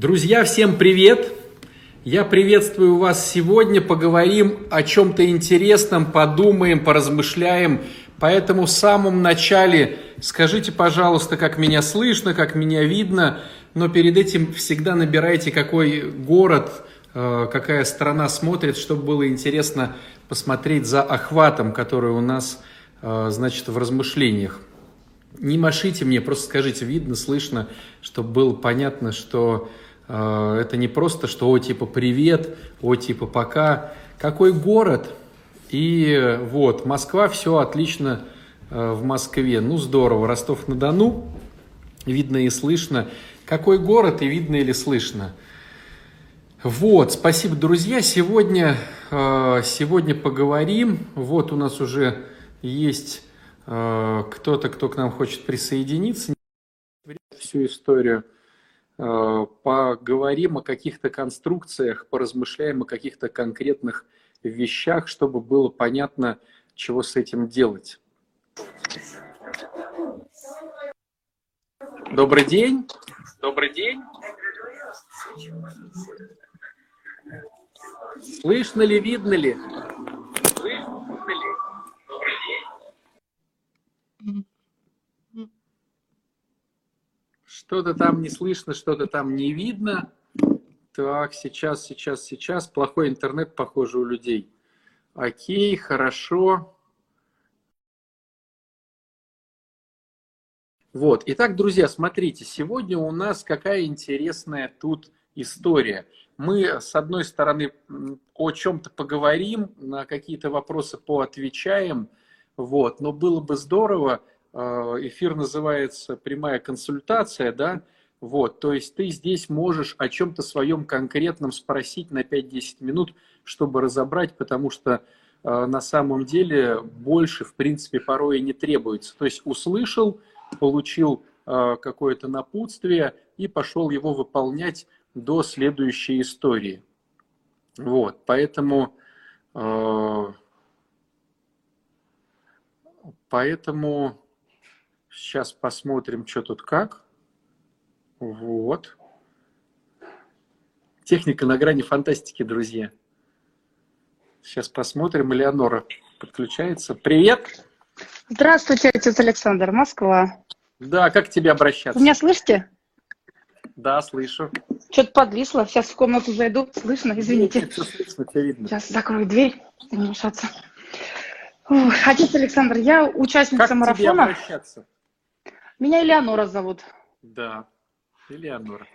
Друзья, всем привет! Я приветствую вас сегодня, поговорим о чем-то интересном, подумаем, поразмышляем. Поэтому в самом начале скажите, пожалуйста, как меня слышно, как меня видно, но перед этим всегда набирайте, какой город, э, какая страна смотрит, чтобы было интересно посмотреть за охватом, который у нас, э, значит, в размышлениях. Не машите мне, просто скажите, видно, слышно, чтобы было понятно, что это не просто, что о типа привет, о типа пока. Какой город? И вот, Москва, все отлично э, в Москве. Ну, здорово, Ростов-на-Дону, видно и слышно. Какой город и видно или слышно? Вот, спасибо, друзья. Сегодня, э, сегодня поговорим. Вот у нас уже есть Э, кто-то, кто к нам хочет присоединиться, всю историю, э, поговорим о каких-то конструкциях, поразмышляем о каких-то конкретных вещах, чтобы было понятно, чего с этим делать. Добрый день. Добрый день. Слышно ли, видно ли? Что-то там не слышно, что-то там не видно. Так, сейчас, сейчас, сейчас. Плохой интернет, похоже, у людей. Окей, хорошо. Вот. Итак, друзья, смотрите, сегодня у нас какая интересная тут история. Мы, с одной стороны, о чем-то поговорим, на какие-то вопросы поотвечаем, вот, но было бы здорово, эфир называется «Прямая консультация», да, вот, то есть ты здесь можешь о чем-то своем конкретном спросить на 5-10 минут, чтобы разобрать, потому что э, на самом деле больше, в принципе, порой и не требуется. То есть услышал, получил э, какое-то напутствие и пошел его выполнять до следующей истории. Вот, поэтому, поэтому Сейчас посмотрим, что тут как. Вот. Техника на грани фантастики, друзья. Сейчас посмотрим. Элеонора подключается. Привет! Здравствуйте, отец Александр, Москва. Да, как к тебе обращаться? Вы меня слышите? Да, слышу. Что-то подвисло. Сейчас в комнату зайду. Слышно? Извините. Все слышно, тебя видно. Сейчас закрою дверь. Не мешаться. Отец Александр, я участница как марафона. Как тебе обращаться? Меня Элеонора зовут. Да, Элеонора.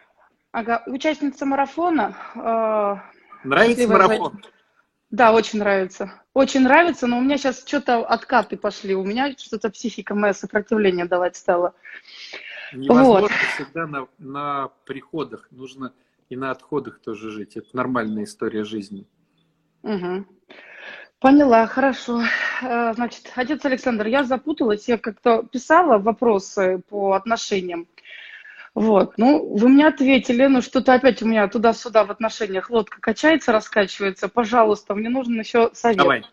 Ага, участница марафона. Э, нравится марафон? Да, очень нравится. Очень нравится, но у меня сейчас что-то откаты пошли. У меня что-то психика моя сопротивление давать стала. Невозможно вот. всегда на, на приходах. Нужно и на отходах тоже жить. Это нормальная история жизни. Угу. Поняла, хорошо. Э, значит, отец Александр, я запуталась, я как-то писала вопросы по отношениям. Вот, ну, вы мне ответили, ну, что-то опять у меня туда-сюда в отношениях лодка качается, раскачивается. Пожалуйста, мне нужен еще совет. Давай,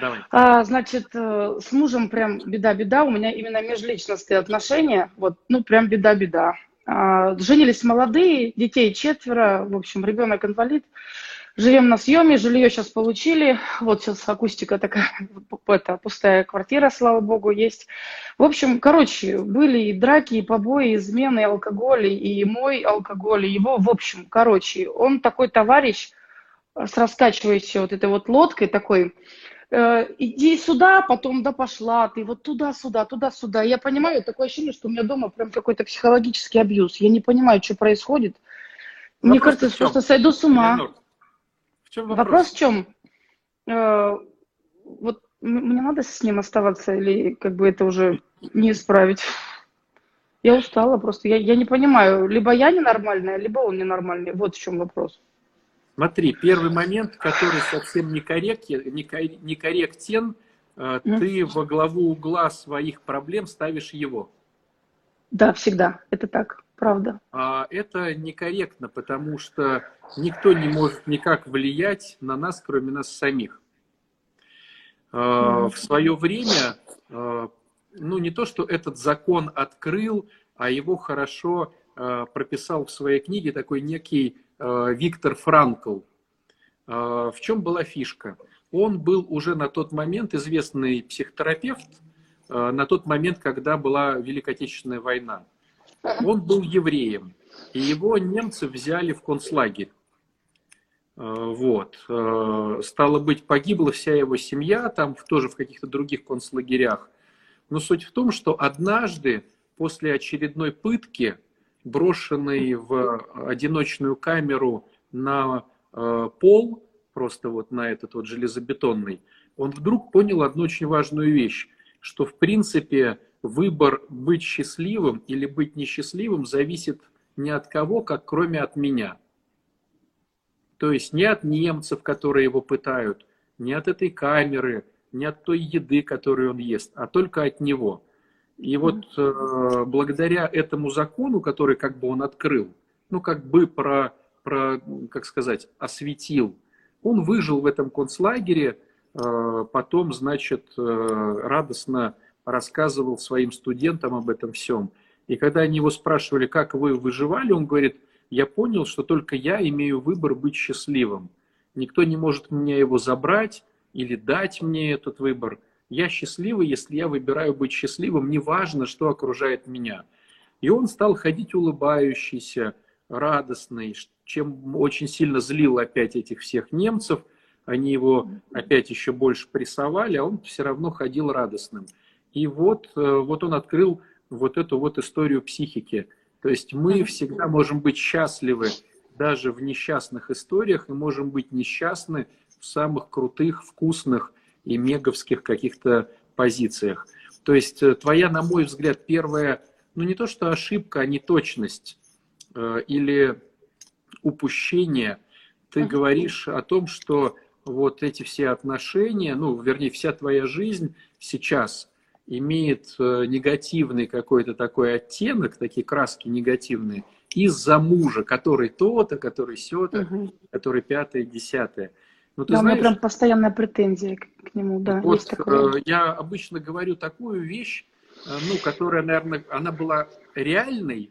давай. А, значит, э, с мужем прям беда-беда, у меня именно межличностные отношения, вот, ну, прям беда-беда. А, женились молодые, детей четверо, в общем, ребенок инвалид. Живем на съеме, жилье сейчас получили. Вот сейчас акустика такая, это, пустая квартира, слава богу, есть. В общем, короче, были и драки, и побои, и измены, и алкоголь, и мой алкоголь, и его, в общем, короче, он такой товарищ с раскачивающей вот этой вот лодкой такой, э, иди сюда, потом да пошла, ты вот туда-сюда, туда-сюда. Я понимаю, такое ощущение, что у меня дома прям какой-то психологический абьюз. Я не понимаю, что происходит. Мне кажется, я просто сойду с ума чем вопрос? Вопрос в чем? Э, вот мне надо с ним оставаться или как бы это уже не исправить? Я устала просто. Я, я не понимаю, либо я ненормальная, либо он ненормальный. Вот в чем вопрос. Смотри, первый момент, который совсем некорректен, некорректен mm. ты во главу угла своих проблем ставишь его. Да, всегда. Это так, правда. А это некорректно, потому что никто не может никак влиять на нас, кроме нас самих. Mm. В свое время, а, ну не то, что этот закон открыл, а его хорошо прописал в своей книге такой некий Виктор Франкл. В чем была фишка? Он был уже на тот момент известный психотерапевт, на тот момент, когда была Великая Отечественная война. Он был евреем, и его немцы взяли в концлагерь. Вот. Стало быть, погибла вся его семья, там тоже в каких-то других концлагерях. Но суть в том, что однажды после очередной пытки, брошенный в одиночную камеру на э, пол, просто вот на этот вот железобетонный, он вдруг понял одну очень важную вещь, что в принципе выбор быть счастливым или быть несчастливым зависит не от кого, как кроме от меня. То есть не от немцев, которые его пытают, не от этой камеры, не от той еды, которую он ест, а только от него. И вот э, благодаря этому закону, который как бы он открыл, ну как бы про, про как сказать, осветил, он выжил в этом концлагере, э, потом, значит, э, радостно рассказывал своим студентам об этом всем. И когда они его спрашивали, как вы выживали, он говорит, я понял, что только я имею выбор быть счастливым. Никто не может меня его забрать, или дать мне этот выбор. Я счастливый, если я выбираю быть счастливым, неважно, что окружает меня. И он стал ходить улыбающийся, радостный, чем очень сильно злил опять этих всех немцев. Они его опять еще больше прессовали, а он все равно ходил радостным. И вот, э, вот он открыл вот эту вот историю психики. То есть мы всегда можем быть счастливы даже в несчастных историях и можем быть несчастны в самых крутых, вкусных и меговских каких-то позициях. То есть э, твоя, на мой взгляд, первая, ну не то что ошибка, а неточность э, или упущение. Ты говоришь о том, что вот эти все отношения, ну, вернее, вся твоя жизнь сейчас имеет э, негативный какой-то такой оттенок, такие краски негативные, из-за мужа, который то-то, который сё-то, угу. который пятое, десятое. Ну, ты да, знаешь, у меня прям постоянная претензия к, к нему, да. Вот есть такое. Э, я обычно говорю такую вещь, э, ну, которая, наверное, она была реальной,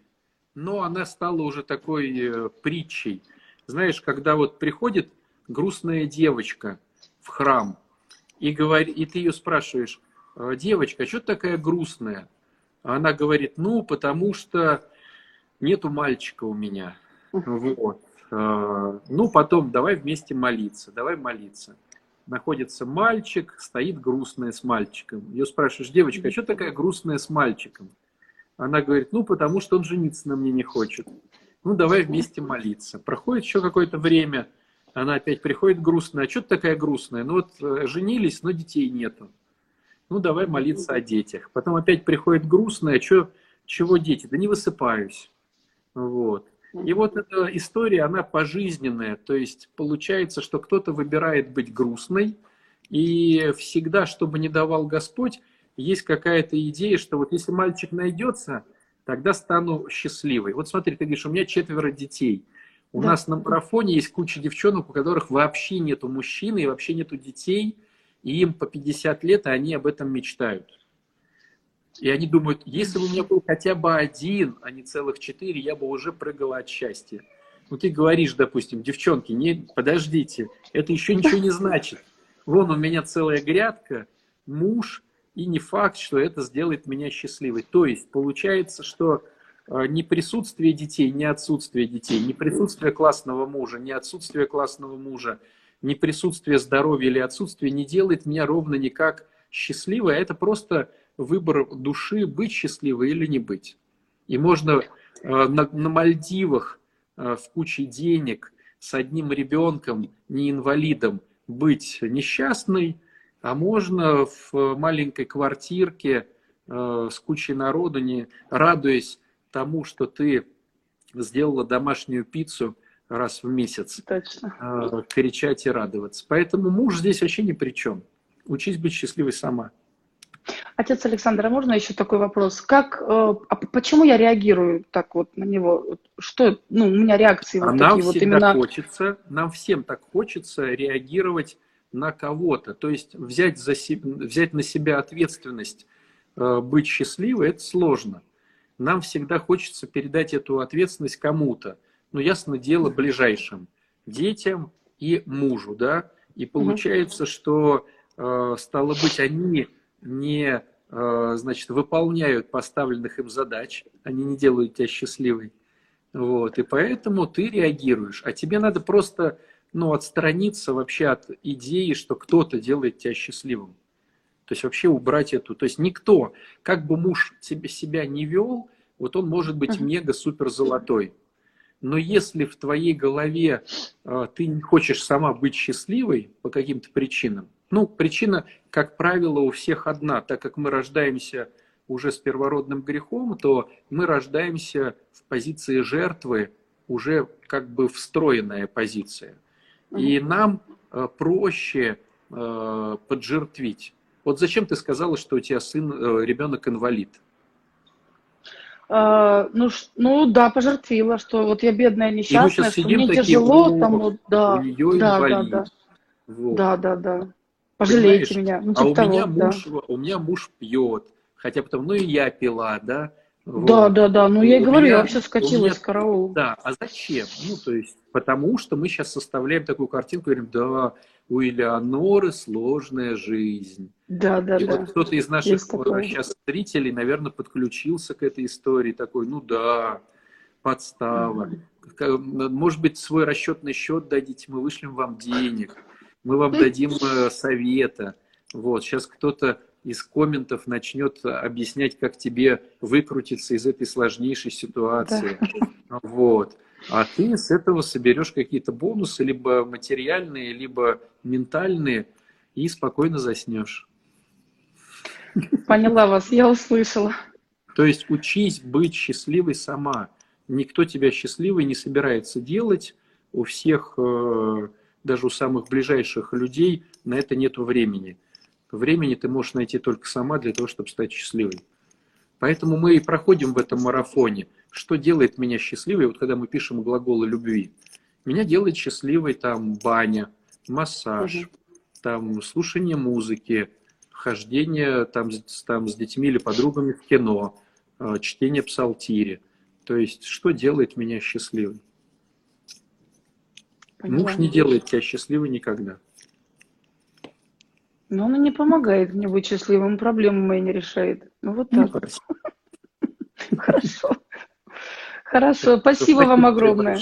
но она стала уже такой притчей. Знаешь, когда вот приходит грустная девочка в храм, и, говорит, и ты ее спрашиваешь, девочка, а что ты такая грустная? Она говорит, ну, потому что нету мальчика у меня. Вот. А, ну, потом давай вместе молиться, давай молиться. Находится мальчик, стоит грустная с мальчиком. Ее спрашиваешь, девочка, а что такая грустная с мальчиком? Она говорит, ну, потому что он жениться на мне не хочет. Ну, давай вместе молиться. Проходит еще какое-то время, она опять приходит грустная. А что ты такая грустная? Ну, вот э, женились, но детей нету. Ну, давай молиться о детях. Потом опять приходит грустная, а что, чего дети? Да не высыпаюсь. Вот. И вот эта история, она пожизненная. То есть получается, что кто-то выбирает быть грустной, и всегда, чтобы не давал Господь, есть какая-то идея, что вот если мальчик найдется, тогда стану счастливой. Вот смотри, ты говоришь, у меня четверо детей. У да. нас на марафоне есть куча девчонок, у которых вообще нету мужчины и вообще нету детей, и им по 50 лет, и они об этом мечтают. И они думают, если бы у меня был хотя бы один, а не целых четыре, я бы уже прыгала от счастья. Ну, ты говоришь, допустим, девчонки, не, подождите, это еще ничего не значит. Вон у меня целая грядка, муж, и не факт, что это сделает меня счастливой. То есть получается, что э, не присутствие детей, не отсутствие детей, не присутствие классного мужа, не отсутствие классного мужа, не присутствие здоровья или отсутствие не делает меня ровно никак счастливой, а это просто выбор души, быть счастливой или не быть. И можно э, на, на Мальдивах э, в куче денег с одним ребенком, не инвалидом, быть несчастной, а можно в маленькой квартирке э, с кучей народу, не радуясь тому, что ты сделала домашнюю пиццу раз в месяц, Точно. кричать и радоваться. Поэтому муж здесь вообще ни при чем. Учись быть счастливой сама. Отец Александр, а можно еще такой вопрос? Как, э, а почему я реагирую так вот на него? Что, ну, у меня реакции вот а такие нам вот именно... хочется, нам всем так хочется реагировать на кого-то, то есть взять, за, взять на себя ответственность, э, быть счастливой, это сложно. нам всегда хочется передать эту ответственность кому-то. Ну, ясно дело, ближайшим. Детям и мужу, да. И получается, что, э, стало быть, они не, э, значит, выполняют поставленных им задач, они не делают тебя счастливой. Вот, и поэтому ты реагируешь. А тебе надо просто ну, отстраниться вообще от идеи, что кто-то делает тебя счастливым. То есть вообще убрать эту. То есть никто, как бы муж тебе, себя не вел, вот он может быть мега-супер золотой. Но если в твоей голове э, ты не хочешь сама быть счастливой по каким-то причинам, ну, причина, как правило, у всех одна, так как мы рождаемся уже с первородным грехом, то мы рождаемся в позиции жертвы, уже как бы встроенная позиция. И нам э, проще э, поджертвить. Вот зачем ты сказала, что у тебя сын, э, ребенок инвалид? А, ну, ну да, пожертвила, что вот я бедная несчастная, что мне такие, тяжело, там вот, да, да, да, да, Вот. да, да, да. Пожалейте Понимаешь? меня. Ну, а типа у того, меня да. муж, у меня муж пьет, хотя потом, ну и я пила, да. Вот. Да, да, да. Ну я и говорю, меня- я вообще скатилась меня- караул. Да, а зачем? Ну, то есть, потому что мы сейчас составляем такую картинку, говорим, да, у Элеоноры сложная жизнь. Да, да, И да. вот кто-то из наших Есть такое. сейчас зрителей, наверное, подключился к этой истории, такой, ну да, подстава. Ка- Может быть, свой расчетный счет дадите, мы вышлем вам денег, мы вам дадим э, совета. Вот, сейчас кто-то из комментов начнет объяснять, как тебе выкрутиться из этой сложнейшей ситуации. Вот. А ты с этого соберешь какие-то бонусы, либо материальные, либо ментальные, и спокойно заснешь. Поняла вас, я услышала. То есть учись быть счастливой сама. Никто тебя счастливой не собирается делать. У всех, э, даже у самых ближайших людей, на это нет времени. Времени ты можешь найти только сама для того, чтобы стать счастливой. Поэтому мы и проходим в этом марафоне. Что делает меня счастливой, вот когда мы пишем глаголы любви? Меня делает счастливой там баня, массаж, Мгм. там слушание музыки, хождение там, с- там с детьми или подругами в кино, э, чтение псалтири. То есть, что делает меня счастливой? Поняла. Муж не делает тебя счастливой никогда. Но он и не помогает мне быть счастливым, проблемы мои не решает. Ну вот Ну, так. хорошо. Хорошо. Спасибо вам огромное.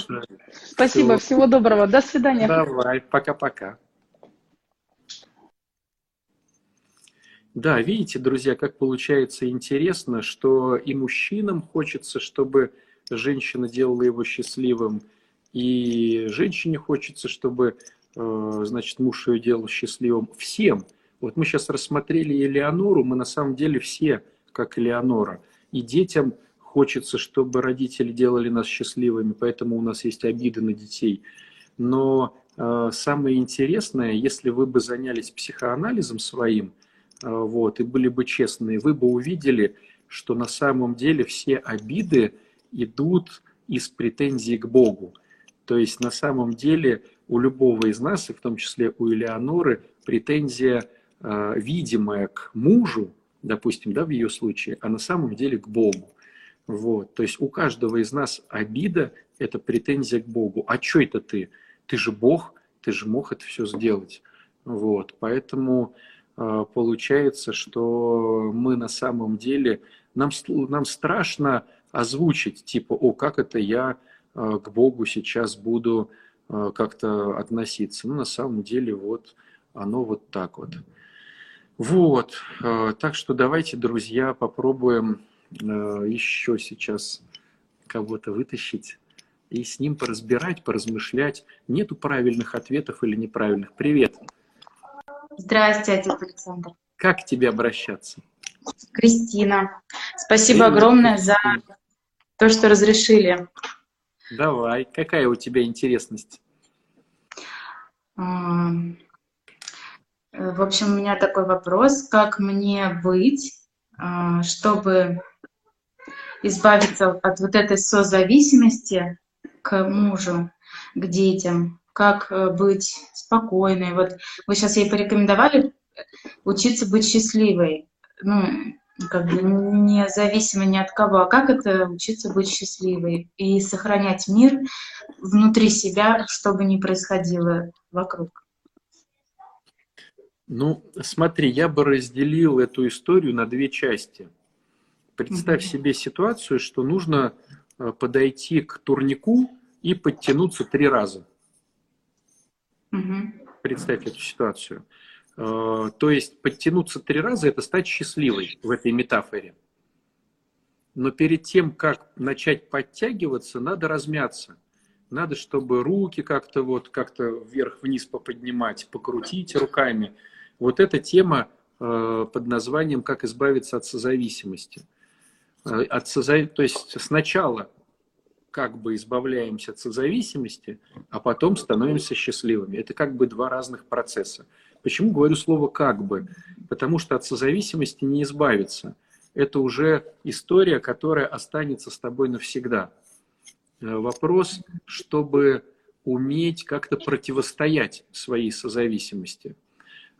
Спасибо, всего доброго. До свидания. Давай, пока-пока. Да, видите, друзья, как получается интересно, что и мужчинам хочется, чтобы женщина делала его счастливым, и женщине хочется, чтобы, э, значит, муж ее делал счастливым. Всем. Вот мы сейчас рассмотрели Элеонору, мы на самом деле все как Элеонора. И детям хочется, чтобы родители делали нас счастливыми, поэтому у нас есть обиды на детей. Но э, самое интересное, если вы бы занялись психоанализом своим, э, вот, и были бы честны, вы бы увидели, что на самом деле все обиды идут из претензий к Богу. То есть на самом деле у любого из нас, и в том числе у Элеоноры, претензия видимая к мужу, допустим, да, в ее случае, а на самом деле к Богу. Вот. То есть у каждого из нас обида – это претензия к Богу. А что это ты? Ты же Бог, ты же мог это все сделать. Вот. Поэтому э, получается, что мы на самом деле, нам, нам страшно озвучить, типа, о, как это я э, к Богу сейчас буду э, как-то относиться. Ну, на самом деле, вот оно вот так вот. Вот, э, так что давайте, друзья, попробуем э, еще сейчас кого-то вытащить и с ним поразбирать, поразмышлять. Нету правильных ответов или неправильных. Привет, Здрасте, отец Александр. как к тебе обращаться? Кристина. Спасибо Привет, огромное за Кристина. то, что разрешили. Давай, какая у тебя интересность? Э, В общем, у меня такой вопрос. Как мне быть, а, чтобы избавиться от вот этой созависимости к мужу, к детям? Как э, быть спокойной? Вот вы сейчас ей порекомендовали учиться быть счастливой. Ну, как бы независимо ни от кого. А как это учиться быть счастливой и сохранять мир внутри себя, что бы ни происходило вокруг? Ну, смотри, я бы разделил эту историю на две части. Представь mm-hmm. себе ситуацию, что нужно э, подойти к турнику и подтянуться три раза. Mm-hmm. Представь эту ситуацию. Э, то есть подтянуться три раза – это стать счастливой в этой метафоре. Но перед тем, как начать подтягиваться, надо размяться. Надо, чтобы руки как-то вот как-то вверх-вниз поподнимать, покрутить руками. Вот эта тема э, под названием «Как избавиться от созависимости». Э, от созав... То есть сначала как бы избавляемся от созависимости, а потом становимся счастливыми. Это как бы два разных процесса. Почему говорю слово «как бы»? Потому что от созависимости не избавиться. Это уже история, которая останется с тобой навсегда. Э, вопрос, чтобы уметь как-то противостоять своей созависимости.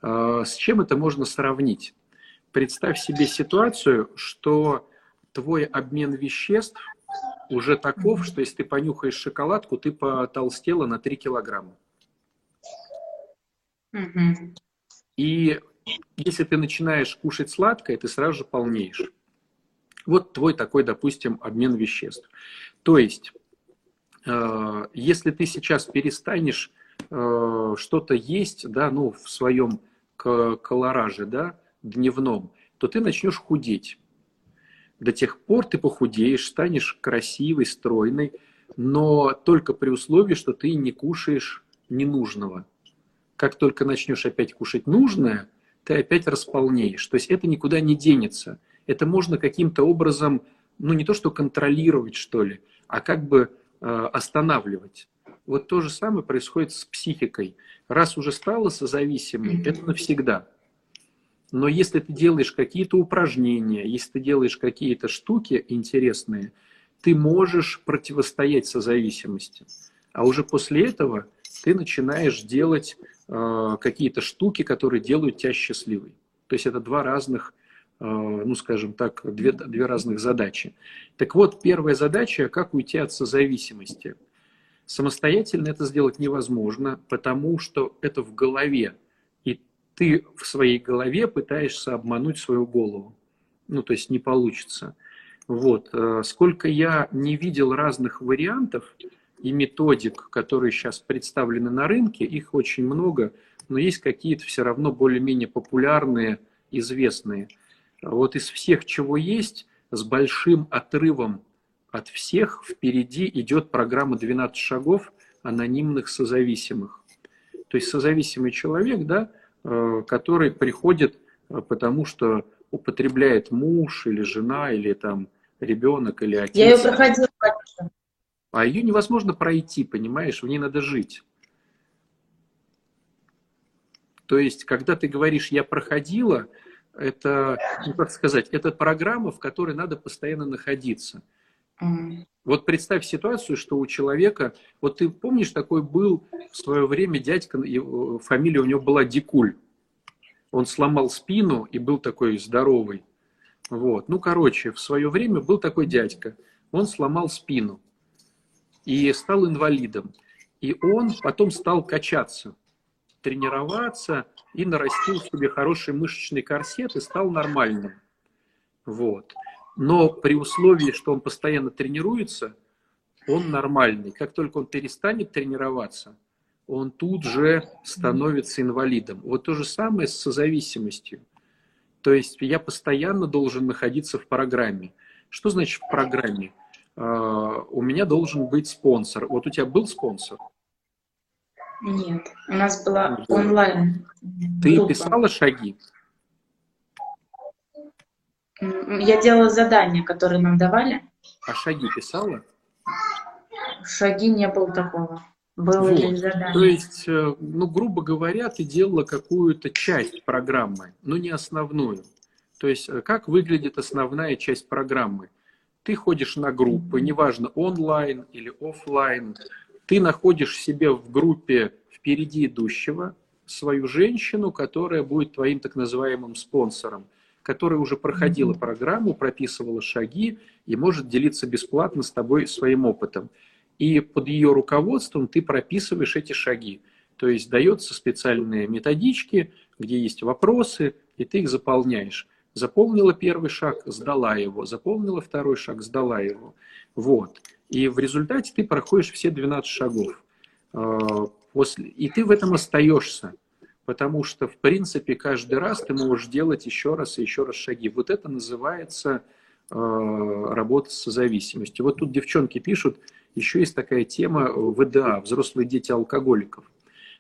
Э, с чем это можно сравнить? Представь себе ситуацию, что твой обмен веществ уже таков, что если ты понюхаешь шоколадку, ты потолстела на 3 килограмма. И если ты начинаешь кушать сладкое, ты сразу же полнеешь. Вот твой такой, допустим, обмен веществ. То есть, э, если ты сейчас перестанешь э, что-то есть, да, ну, в своем колораже, да, дневном, то ты начнешь худеть. До тех пор ты похудеешь, станешь красивой, стройной, но только при условии, что ты не кушаешь ненужного как только начнешь опять кушать нужное, ты опять располнеешь. То есть это никуда не денется. Это можно каким-то образом, ну не то что контролировать, что ли, а как бы э, останавливать. Вот то же самое происходит с психикой. Раз уже стала созависимой, это навсегда. Но если ты делаешь какие-то упражнения, если ты делаешь какие-то штуки интересные, ты можешь противостоять созависимости. А уже после этого ты начинаешь делать Э, какие-то штуки, которые делают тебя счастливой. То есть это два разных, э, ну скажем так, две, две разных задачи. Так вот, первая задача, как уйти от созависимости. Самостоятельно это сделать невозможно, потому что это в голове. И ты в своей голове пытаешься обмануть свою голову. Ну, то есть не получится. Вот. Э, сколько я не видел разных вариантов, и методик, которые сейчас представлены на рынке, их очень много, но есть какие-то все равно более-менее популярные, известные. Вот из всех, чего есть, с большим отрывом от всех впереди идет программа «12 шагов анонимных созависимых». То есть созависимый человек, да, э, который приходит, э, потому что употребляет муж или жена, или там ребенок, или отец. Я ее проходила, а ее невозможно пройти, понимаешь, в ней надо жить. То есть, когда ты говоришь «я проходила», это, ну как сказать, это программа, в которой надо постоянно находиться. Вот представь ситуацию, что у человека, вот ты помнишь, такой был в свое время дядька, фамилия у него была Дикуль. Он сломал спину и был такой здоровый. Вот. Ну, короче, в свое время был такой дядька. Он сломал спину и стал инвалидом. И он потом стал качаться, тренироваться и нарастил себе хороший мышечный корсет и стал нормальным. Вот. Но при условии, что он постоянно тренируется, он нормальный. Как только он перестанет тренироваться, он тут же становится инвалидом. Вот то же самое с созависимостью. То есть я постоянно должен находиться в программе. Что значит в программе? А, у меня должен быть спонсор. Вот у тебя был спонсор? Нет, у нас была онлайн. Ты писала шаги? Я делала задания, которые нам давали. А шаги писала? Шаги не было такого. Было вот. задание. То есть, э, ну, грубо говоря, ты делала какую-то часть программы, но не основную. То есть, э, как выглядит основная часть программы? Ты ходишь на группы, неважно онлайн или офлайн, ты находишь себе в группе впереди идущего свою женщину, которая будет твоим так называемым спонсором, которая уже проходила программу, прописывала шаги и может делиться бесплатно с тобой своим опытом. И под ее руководством ты прописываешь эти шаги. То есть дается специальные методички, где есть вопросы, и ты их заполняешь. Заполнила первый шаг, сдала его. Заполнила второй шаг, сдала его. Вот. И в результате ты проходишь все 12 шагов. А, после... И ты в этом остаешься потому что, в принципе, каждый раз ты можешь делать еще раз и еще раз шаги. Вот это называется э, работа с зависимостью. Вот тут девчонки пишут, еще есть такая тема ВДА, взрослые дети алкоголиков.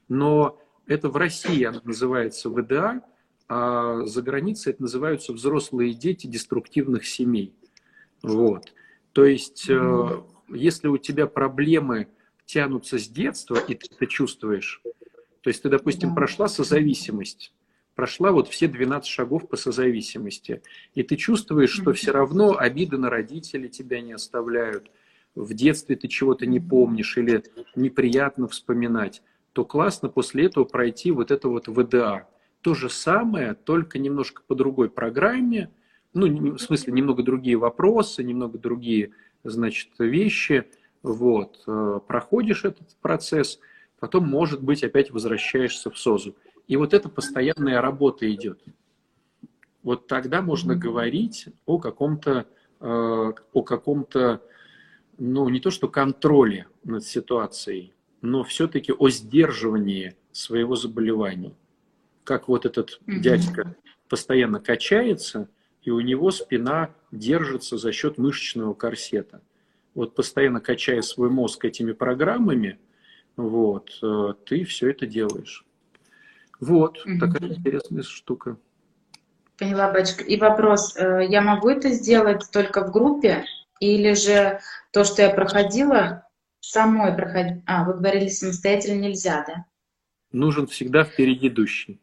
Но это в России она называется ВДА, а за границей это называются взрослые дети деструктивных семей. Вот. То есть, э, если у тебя проблемы тянутся с детства, и ты это чувствуешь, то есть ты, допустим, прошла созависимость, прошла вот все 12 шагов по созависимости, и ты чувствуешь, что все равно обиды на родителей тебя не оставляют, в детстве ты чего-то не помнишь или неприятно вспоминать, то классно после этого пройти вот это вот ВДА. То же самое, только немножко по другой программе, ну, в смысле, немного другие вопросы, немного другие, значит, вещи, вот, э, проходишь этот процесс – потом, может быть, опять возвращаешься в СОЗу. И вот эта постоянная работа идет. Вот тогда можно говорить о каком-то, э, о каком-то, ну, не то что контроле над ситуацией, но все-таки о сдерживании своего заболевания. Как вот этот mm-hmm. дядька постоянно качается, и у него спина держится за счет мышечного корсета. Вот постоянно качая свой мозг этими программами – вот, э, ты все это делаешь. Вот, угу. такая интересная штука. Поняла, батюшка. И вопрос, э, я могу это сделать только в группе, или же то, что я проходила, самой проходить? А, вы говорили, самостоятельно нельзя, да? Нужен всегда впереди идущий.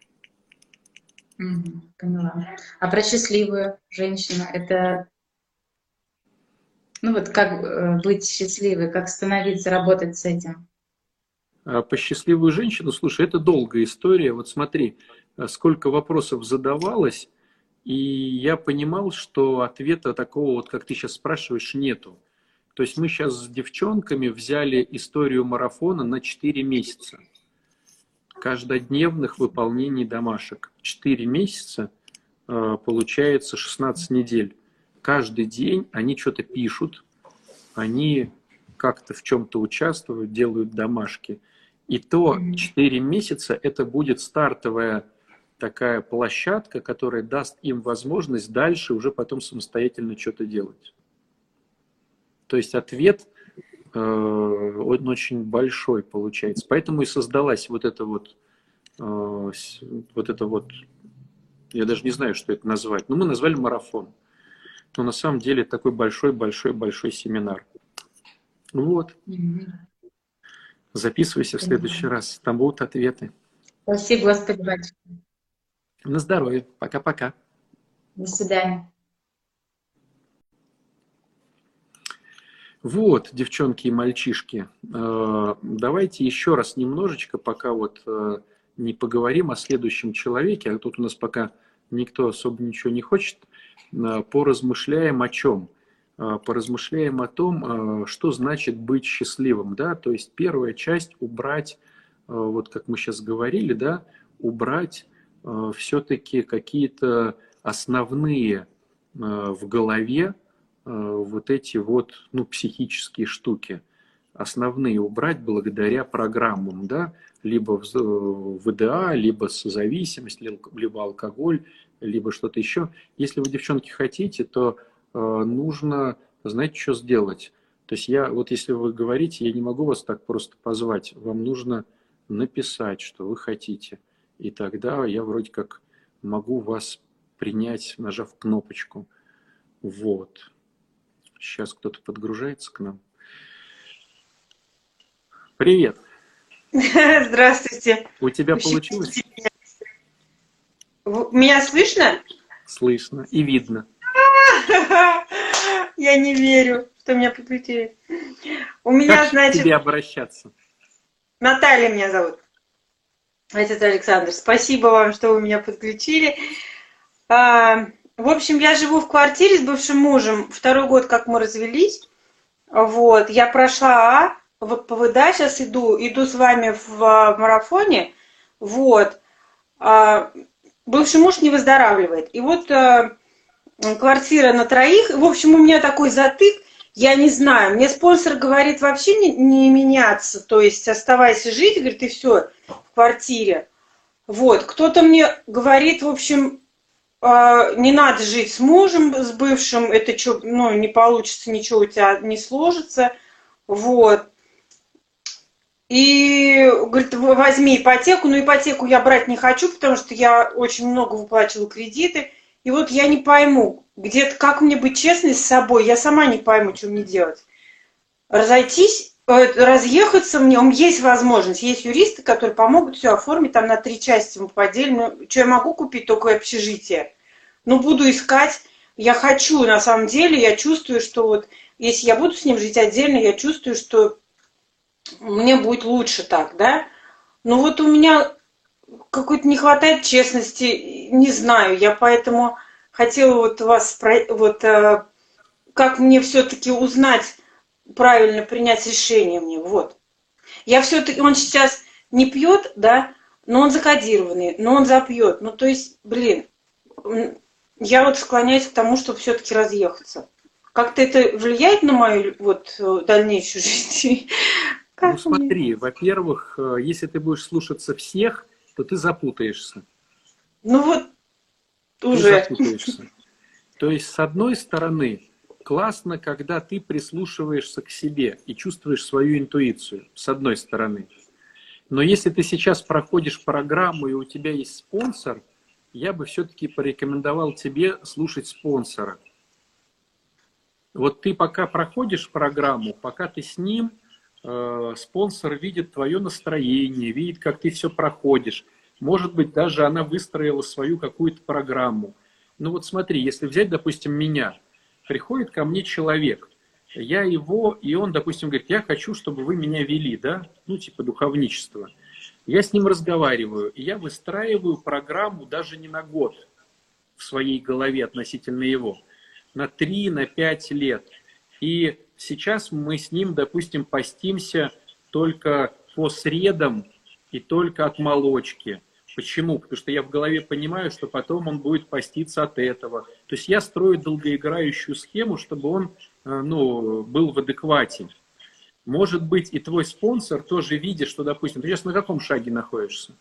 Угу, поняла. А про счастливую женщину, это ну вот как э, быть счастливой, как становиться, работать с этим? А, по счастливую женщину, слушай, это долгая история. Вот смотри, а, сколько вопросов задавалось, и я понимал, что ответа такого, вот как ты сейчас спрашиваешь, нету. То есть мы сейчас с девчонками взяли историю марафона на 4 месяца. Каждодневных выполнений домашек. 4 месяца а, получается 16 недель. Каждый день они что-то пишут, они как-то в чем-то участвуют, делают домашки. И то 4 месяца это будет стартовая такая площадка, которая даст им возможность дальше уже потом самостоятельно что-то делать. То есть ответ э, он очень большой получается. Поэтому и создалась вот эта вот, э, вот это вот, я даже не знаю, что это назвать, но мы назвали марафон. Но на самом деле такой большой-большой-большой семинар. Вот. Записывайся в следующий раз, там будут ответы. Спасибо, Господи, батюшка. На здоровье. Пока-пока. До свидания. Вот, девчонки и мальчишки, э, давайте еще раз немножечко, пока вот э, не поговорим о следующем человеке, а тут у нас пока никто особо ничего не хочет, э, поразмышляем о чем – поразмышляем о том, а, что значит быть счастливым, да, то есть первая часть убрать, а, вот как мы сейчас говорили, да, убрать все-таки какие-то основные в голове вот эти вот, ну, психические штуки, основные убрать благодаря программам, да, либо ВДА, либо созависимость, либо алкоголь, либо что-то еще. Если вы, девчонки, хотите, то Э, нужно, знаете, что сделать? То есть я, вот если вы говорите, я не могу вас так просто позвать, вам нужно написать, что вы хотите. И тогда я вроде как могу вас принять, нажав кнопочку. Вот. Сейчас кто-то подгружается к нам. Привет. Здравствуйте. У тебя получилось? Меня слышно? Слышно и видно. Я не верю, что меня подключили. У меня, как значит... К тебе обращаться? Наталья меня зовут. Отец Александр, спасибо вам, что вы меня подключили. А, В общем, я живу в квартире с бывшим мужем. Второй год, как мы развелись. Вот. Я прошла А, вот ПВД сейчас иду, иду с вами в а, марафоне. Вот. А, бывший муж не выздоравливает. И вот а, квартира на троих. В общем, у меня такой затык. Я не знаю. Мне спонсор говорит вообще не, не меняться. То есть оставайся жить, говорит, и все в квартире. Вот. Кто-то мне говорит, в общем, а, не надо жить с мужем, с бывшим, это что, ну, не получится, ничего у тебя не сложится. Вот. И говорит, возьми ипотеку, но ипотеку я брать не хочу, потому что я очень много выплачивала кредиты. И вот я не пойму, где-то как мне быть честной с собой, я сама не пойму, что мне делать. Разойтись, э, разъехаться мне, есть возможность, есть юристы, которые помогут все оформить, там на три части мы поделим. Ну, что я могу купить, только общежитие. Ну, буду искать, я хочу, на самом деле, я чувствую, что вот, если я буду с ним жить отдельно, я чувствую, что мне будет лучше так, да. Но вот у меня какой-то не хватает честности, не знаю, я поэтому хотела вот вас, вот э, как мне все-таки узнать, правильно принять решение мне, вот. Я все-таки, он сейчас не пьет, да, но он закодированный, но он запьет. Ну, то есть, блин, я вот склоняюсь к тому, чтобы все-таки разъехаться. Как-то это влияет на мою вот э, дальнейшую жизнь? Как ну смотри, во-первых, э, если ты будешь слушаться всех, то ты запутаешься. Ну вот ты уже. запутаешься. То есть, с одной стороны, классно, когда ты прислушиваешься к себе и чувствуешь свою интуицию, с одной стороны. Но если ты сейчас проходишь программу и у тебя есть спонсор, я бы все-таки порекомендовал тебе слушать спонсора. Вот ты пока проходишь программу, пока ты с ним – Э, спонсор видит твое настроение, видит, как ты все проходишь. Может быть, даже она выстроила свою какую-то программу. Ну вот смотри, если взять, допустим, меня, приходит ко мне человек, я его, и он, допустим, говорит, я хочу, чтобы вы меня вели, да, ну типа духовничество. Я с ним разговариваю, и я выстраиваю программу даже не на год в своей голове относительно его, на три, на пять лет. И Сейчас мы с ним, допустим, постимся только по средам и только от молочки. Почему? Потому что я в голове понимаю, что потом он будет поститься от этого. То есть я строю долгоиграющую схему, чтобы он э, ну, был в адеквате. Может быть, и твой спонсор тоже видит, что, допустим, ты сейчас на каком шаге находишься?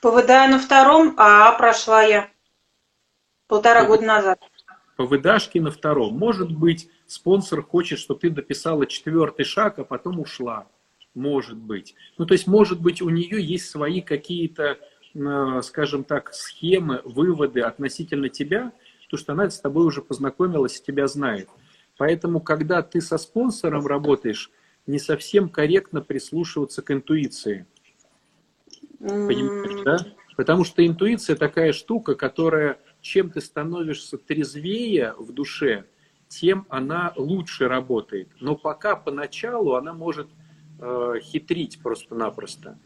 ПВД на втором, а прошла я полтора года назад. Выдашке на втором. Может быть, спонсор хочет, чтобы ты дописала четвертый шаг, а потом ушла. Может быть. Ну, то есть, может быть, у нее есть свои какие-то, э, скажем так, схемы, выводы относительно тебя, потому что она с тобой уже познакомилась и тебя знает. Поэтому, когда ты со спонсором работаешь, не совсем корректно прислушиваться к интуиции. Понимаешь, да? Потому что интуиция такая штука, которая, чем ты становишься трезвее в душе, тем она лучше работает. Но пока поначалу она может э, хитрить просто-напросто.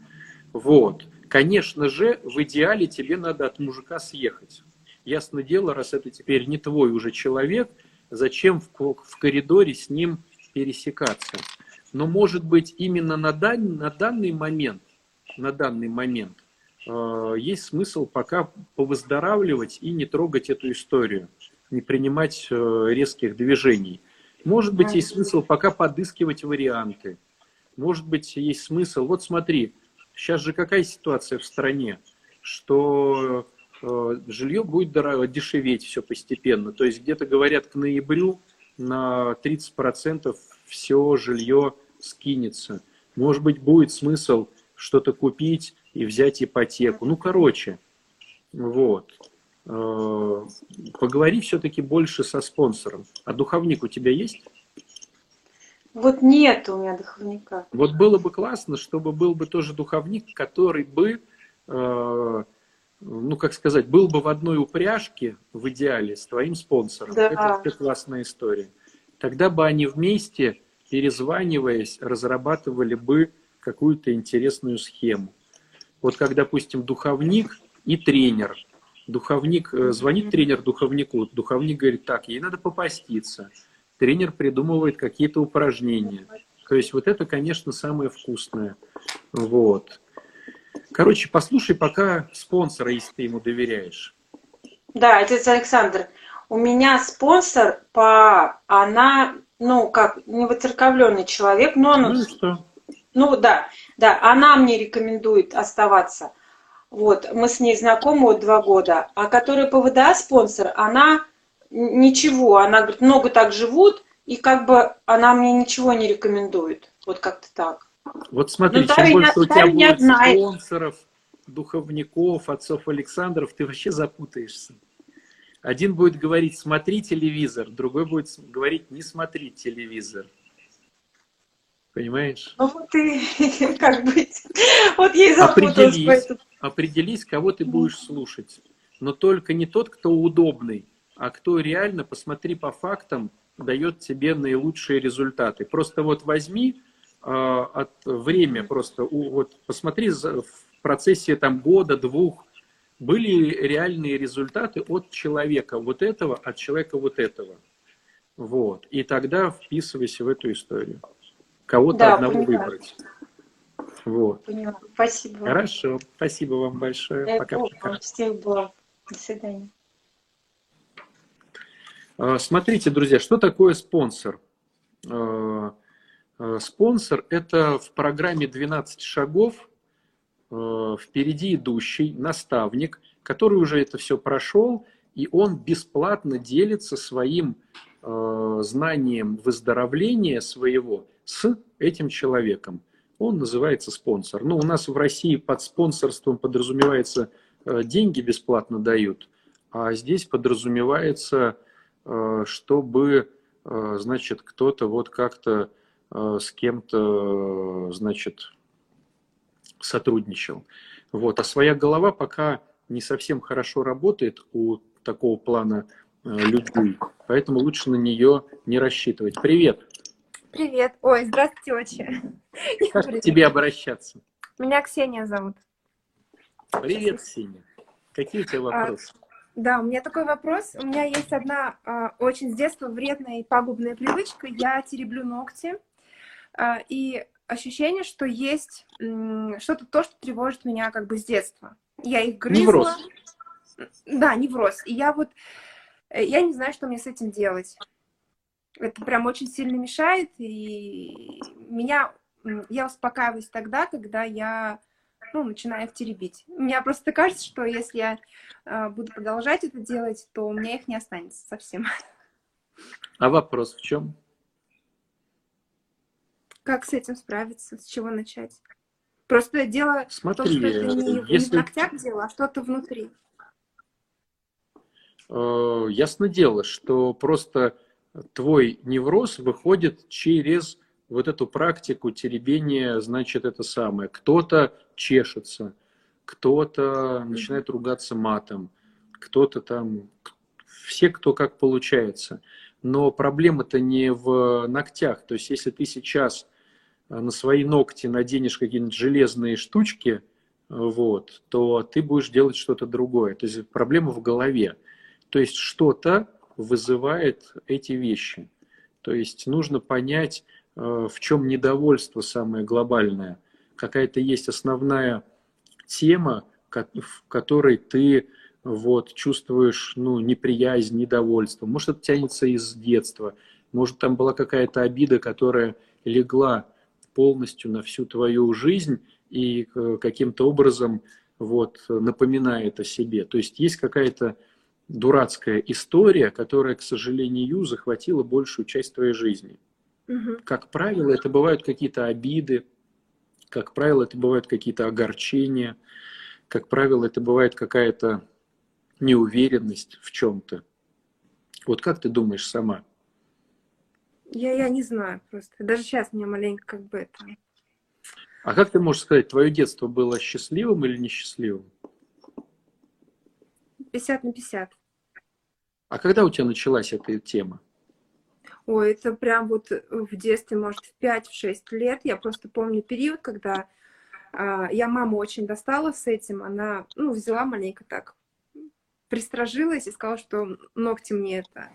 Вот. Конечно же, в идеале тебе надо от мужика съехать. Ясно дело, раз это теперь не твой уже человек, зачем в, в коридоре с ним пересекаться? Но может быть именно на, дан, на данный момент, на данный момент есть смысл пока повыздоравливать и не трогать эту историю не принимать э, резких движений. Может быть, есть смысл пока подыскивать варианты. Может быть, есть смысл... Вот смотри, сейчас же какая ситуация в стране, что э, жилье будет дешеветь все постепенно. То есть где-то говорят к ноябрю на 30% все жилье скинется. Может быть, будет смысл что-то купить и взять ипотеку. Ну, короче, вот. Э, поговори все-таки больше со спонсором. А духовник у тебя есть? Вот нет у меня духовника. Вот было бы классно, чтобы был бы тоже духовник, который бы, э, ну как сказать, был бы в одной упряжке в идеале с твоим спонсором. Да. Это, это классная история. Тогда бы они вместе, перезваниваясь, разрабатывали бы какую-то интересную схему. Вот как, допустим, духовник и тренер – Духовник, э, звонит тренер духовнику, духовник говорит, так, ей надо попаститься. Тренер придумывает какие-то упражнения. То есть вот это, конечно, самое вкусное. Вот. Короче, послушай пока спонсора, если ты ему доверяешь. Да, отец Александр, у меня спонсор по... Она, ну, как, не человек, но он... Ну что? Ну, да, да, она мне рекомендует оставаться. Вот, мы с ней знакомы вот два года. А которая по ВДА спонсор, она ничего, она говорит, много так живут, и как бы она мне ничего не рекомендует. Вот как-то так. Вот смотри, Ну, чем больше у тебя будет одна. спонсоров, духовников, отцов Александров, ты вообще запутаешься. Один будет говорить «смотри телевизор», другой будет говорить «не смотри телевизор». Понимаешь? Ну вот и как быть? Вот и запуталась. Определись, определись, кого ты будешь слушать. Но только не тот, кто удобный, а кто реально, посмотри по фактам, дает тебе наилучшие результаты. Просто вот возьми э, от время просто, у- вот посмотри за- в процессе там года, двух, были реальные результаты от человека вот этого, от человека вот этого. Вот. И тогда вписывайся в эту историю. Кого-то Да, одного понимаю. выбрать. Вот. Поняла. Спасибо. Хорошо, спасибо вам большое. Дай Пока, Бог пока. вам всех благ. До свидания. А, Смотрите, друзья, что такое спонсор? А, а, Спонсор – это в программе 12 шагов впереди идущий наставник, который уже это все прошел, и он бесплатно делится своим знанием выздоровления своего с этим человеком. Он называется спонсор. Ну, у нас в России под спонсорством подразумевается э, деньги бесплатно дают, а здесь подразумевается, э, чтобы, э, значит, кто-то вот как-то с кем-то, значит, сотрудничал. Вот. А своя голова пока не совсем хорошо работает у такого плана людей, поэтому лучше на нее не рассчитывать. Привет! Привет. Ой, здравствуйте, отче. Как к тебе обращаться? Меня Ксения зовут. Привет, Ксения. Какие у тебя вопросы? Да, у меня такой вопрос. У меня есть одна а, очень с детства вредная и пагубная привычка. Я тереблю ногти. А, и ощущение, что есть что-то то, что тревожит меня как бы с детства. Я их грызла. Невроз. Да, невроз. И я вот, э, я не знаю, что мне с этим делать. Это прям очень сильно мешает, и меня, я успокаиваюсь тогда, когда я, ну, начинаю их теребить. Мне просто кажется, что если я э, буду продолжать это делать, то у меня их не останется совсем. А вопрос в чем? Как с этим справиться, с чего начать? Просто дело в том, Смотри, что это не, не в если ногтях дело, а что-то внутри. Э, Ясно дело, что просто твой невроз выходит через вот эту практику теребения, значит, это самое. Кто-то чешется, кто-то начинает ругаться матом, кто-то там, все, кто как получается. Но проблема-то не в ногтях. То есть, если ты сейчас э, на свои ногти наденешь какие-нибудь железные штучки, вот, то ты будешь делать что-то другое. То есть проблема в голове. То есть что-то вызывает эти вещи. То есть нужно понять, э, в чем недовольство самое глобальное. Какая-то есть основная тема, в которой ты вот, чувствуешь ну, неприязнь, недовольство. Может, это тянется из детства. Может, там была какая-то обида, которая легла полностью на всю твою жизнь и э, каким-то образом вот, напоминает о себе. То есть есть какая-то дурацкая история, которая, к сожалению, захватила большую часть твоей жизни. Мгм. Как правило, это бывают какие-то обиды, как правило, это бывают какие-то огорчения, как правило, это бывает какая-то неуверенность в чем-то. Вот как ты думаешь сама? Я, я не знаю просто. Даже сейчас мне маленько как бы это... А как ты можешь сказать, твое детство было счастливым или несчастливым? 50 на 50. А когда у тебя началась эта тема? Ой, это прям вот в детстве, может, в 5-6 лет. Я просто помню период, когда а, я маму очень достала с этим. Она, ну, взяла маленько так, пристражилась и сказала, что ногти мне это...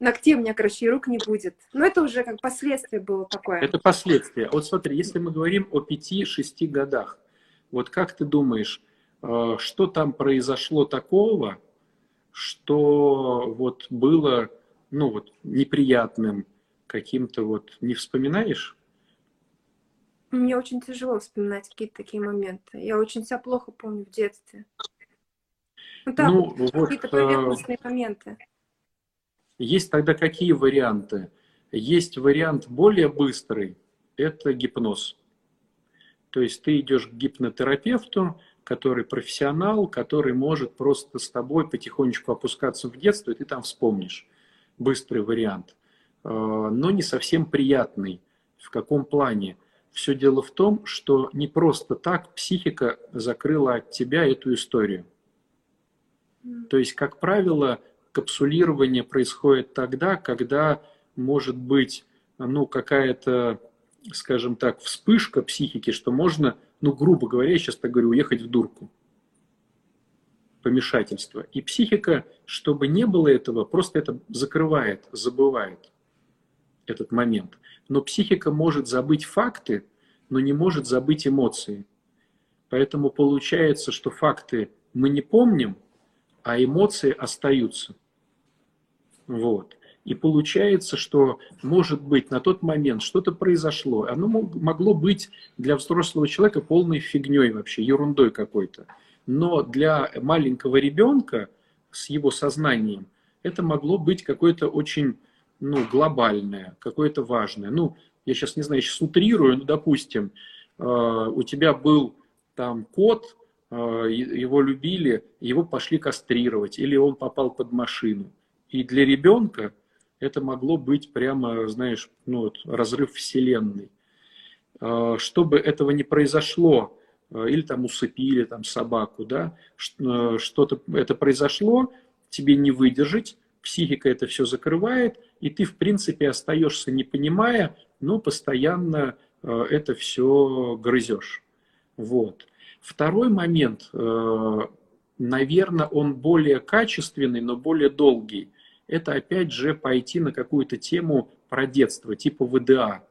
Ногтей у меня, короче, и рук не будет. Но это уже как последствие было такое. Это последствия. Вот смотри, если мы говорим о 5-6 годах, вот как ты думаешь, э, что там произошло такого, что вот было, ну вот, неприятным каким-то вот, не вспоминаешь? Мне очень тяжело вспоминать какие-то такие моменты. Я очень себя плохо помню в детстве. Ну, так, Ну, вот, какие-то э, поверхностные моменты. Есть тогда какие варианты? Есть вариант более быстрый, это гипноз. То есть ты идешь к гипнотерапевту, который профессионал, который может просто с тобой потихонечку опускаться в детство, и ты там вспомнишь. Быстрый вариант. Э, Но не совсем приятный. В каком плане? Все дело в том, что не просто так психика закрыла от тебя эту историю. То есть, как правило, капсулирование происходит тогда, когда может быть ну, какая-то, скажем так, вспышка психики, что можно, ну, грубо говоря, я сейчас так говорю, уехать в дурку. Помешательство. И психика, чтобы не было этого, просто это закрывает, забывает этот момент. Но психика может забыть факты, но не может забыть эмоции. Поэтому получается, что факты мы не помним, а эмоции остаются. Вот. И получается, что, может быть, на тот момент что-то произошло. Оно могло быть для взрослого человека полной фигней вообще, ерундой какой-то. Но для маленького ребенка с его сознанием это могло быть какое-то очень ну, глобальное, какое-то важное. Ну, я сейчас не знаю, сейчас утрирую, но, допустим, э, у тебя был там кот, э, его любили, его пошли кастрировать, или он попал под машину. И для ребенка это могло быть прямо, знаешь, ну, вот, разрыв вселенной. Э, чтобы этого не произошло, или там усыпили там собаку, да, что-то это произошло, тебе не выдержать, психика это все закрывает, и ты, в принципе, остаешься не понимая, но постоянно это все грызешь. Вот. Второй момент, наверное, он более качественный, но более долгий. Это опять же пойти на какую-то тему про детство, типа ВДА.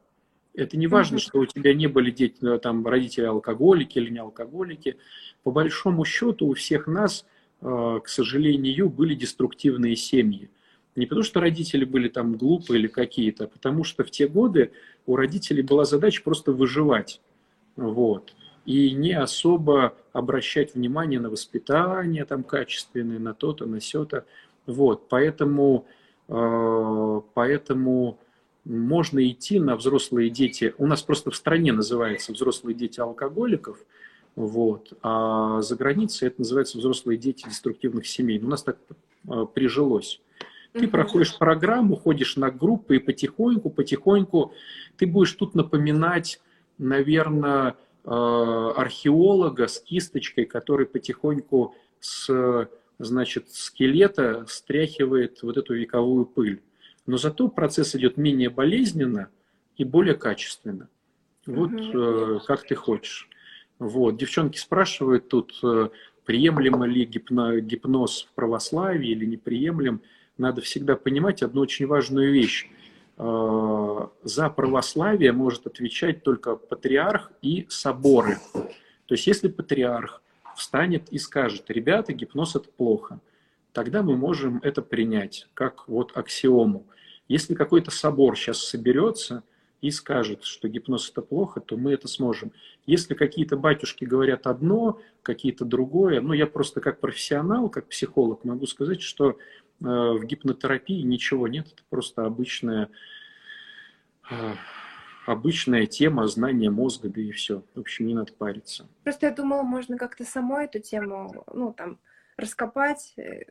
Это не важно, что у тебя не были дети, там, родители алкоголики или не алкоголики. По большому счету у всех нас, к сожалению, были деструктивные семьи. Не потому, что родители были там глупые или какие-то, а потому что в те годы у родителей была задача просто выживать. Вот. И не особо обращать внимание на воспитание там качественное, на то-то, на сё-то. Вот. Поэтому, э, поэтому можно идти на взрослые дети. У нас просто в стране называется взрослые дети алкоголиков. Вот. А за границей это называется взрослые дети деструктивных семей. У нас так э, прижилось. Ты проходишь программу, ходишь на группы, и потихоньку, потихоньку ты будешь тут напоминать, наверное, археолога с кисточкой, который потихоньку с значит, скелета стряхивает вот эту вековую пыль. Но зато процесс идет менее болезненно и более качественно. Вот угу. как ты хочешь. Вот. Девчонки спрашивают тут, э, приемлемо ли гипно, гипноз в православии или неприемлем надо всегда понимать одну очень важную вещь. Э, за православие может отвечать только патриарх и соборы. То есть если патриарх встанет и скажет, ребята, гипноз это плохо, тогда мы можем это принять как вот аксиому. Если какой-то собор сейчас соберется и скажет, что гипноз это плохо, то мы это сможем. Если какие-то батюшки говорят одно, какие-то другое, ну я просто как профессионал, как психолог могу сказать, что Э, в гипнотерапии ничего нет, это просто обычная, э, обычная тема знания мозга, да и все. В общем, не надо париться. Просто я думала, можно как-то самой эту тему, ну, там, раскопать. Э,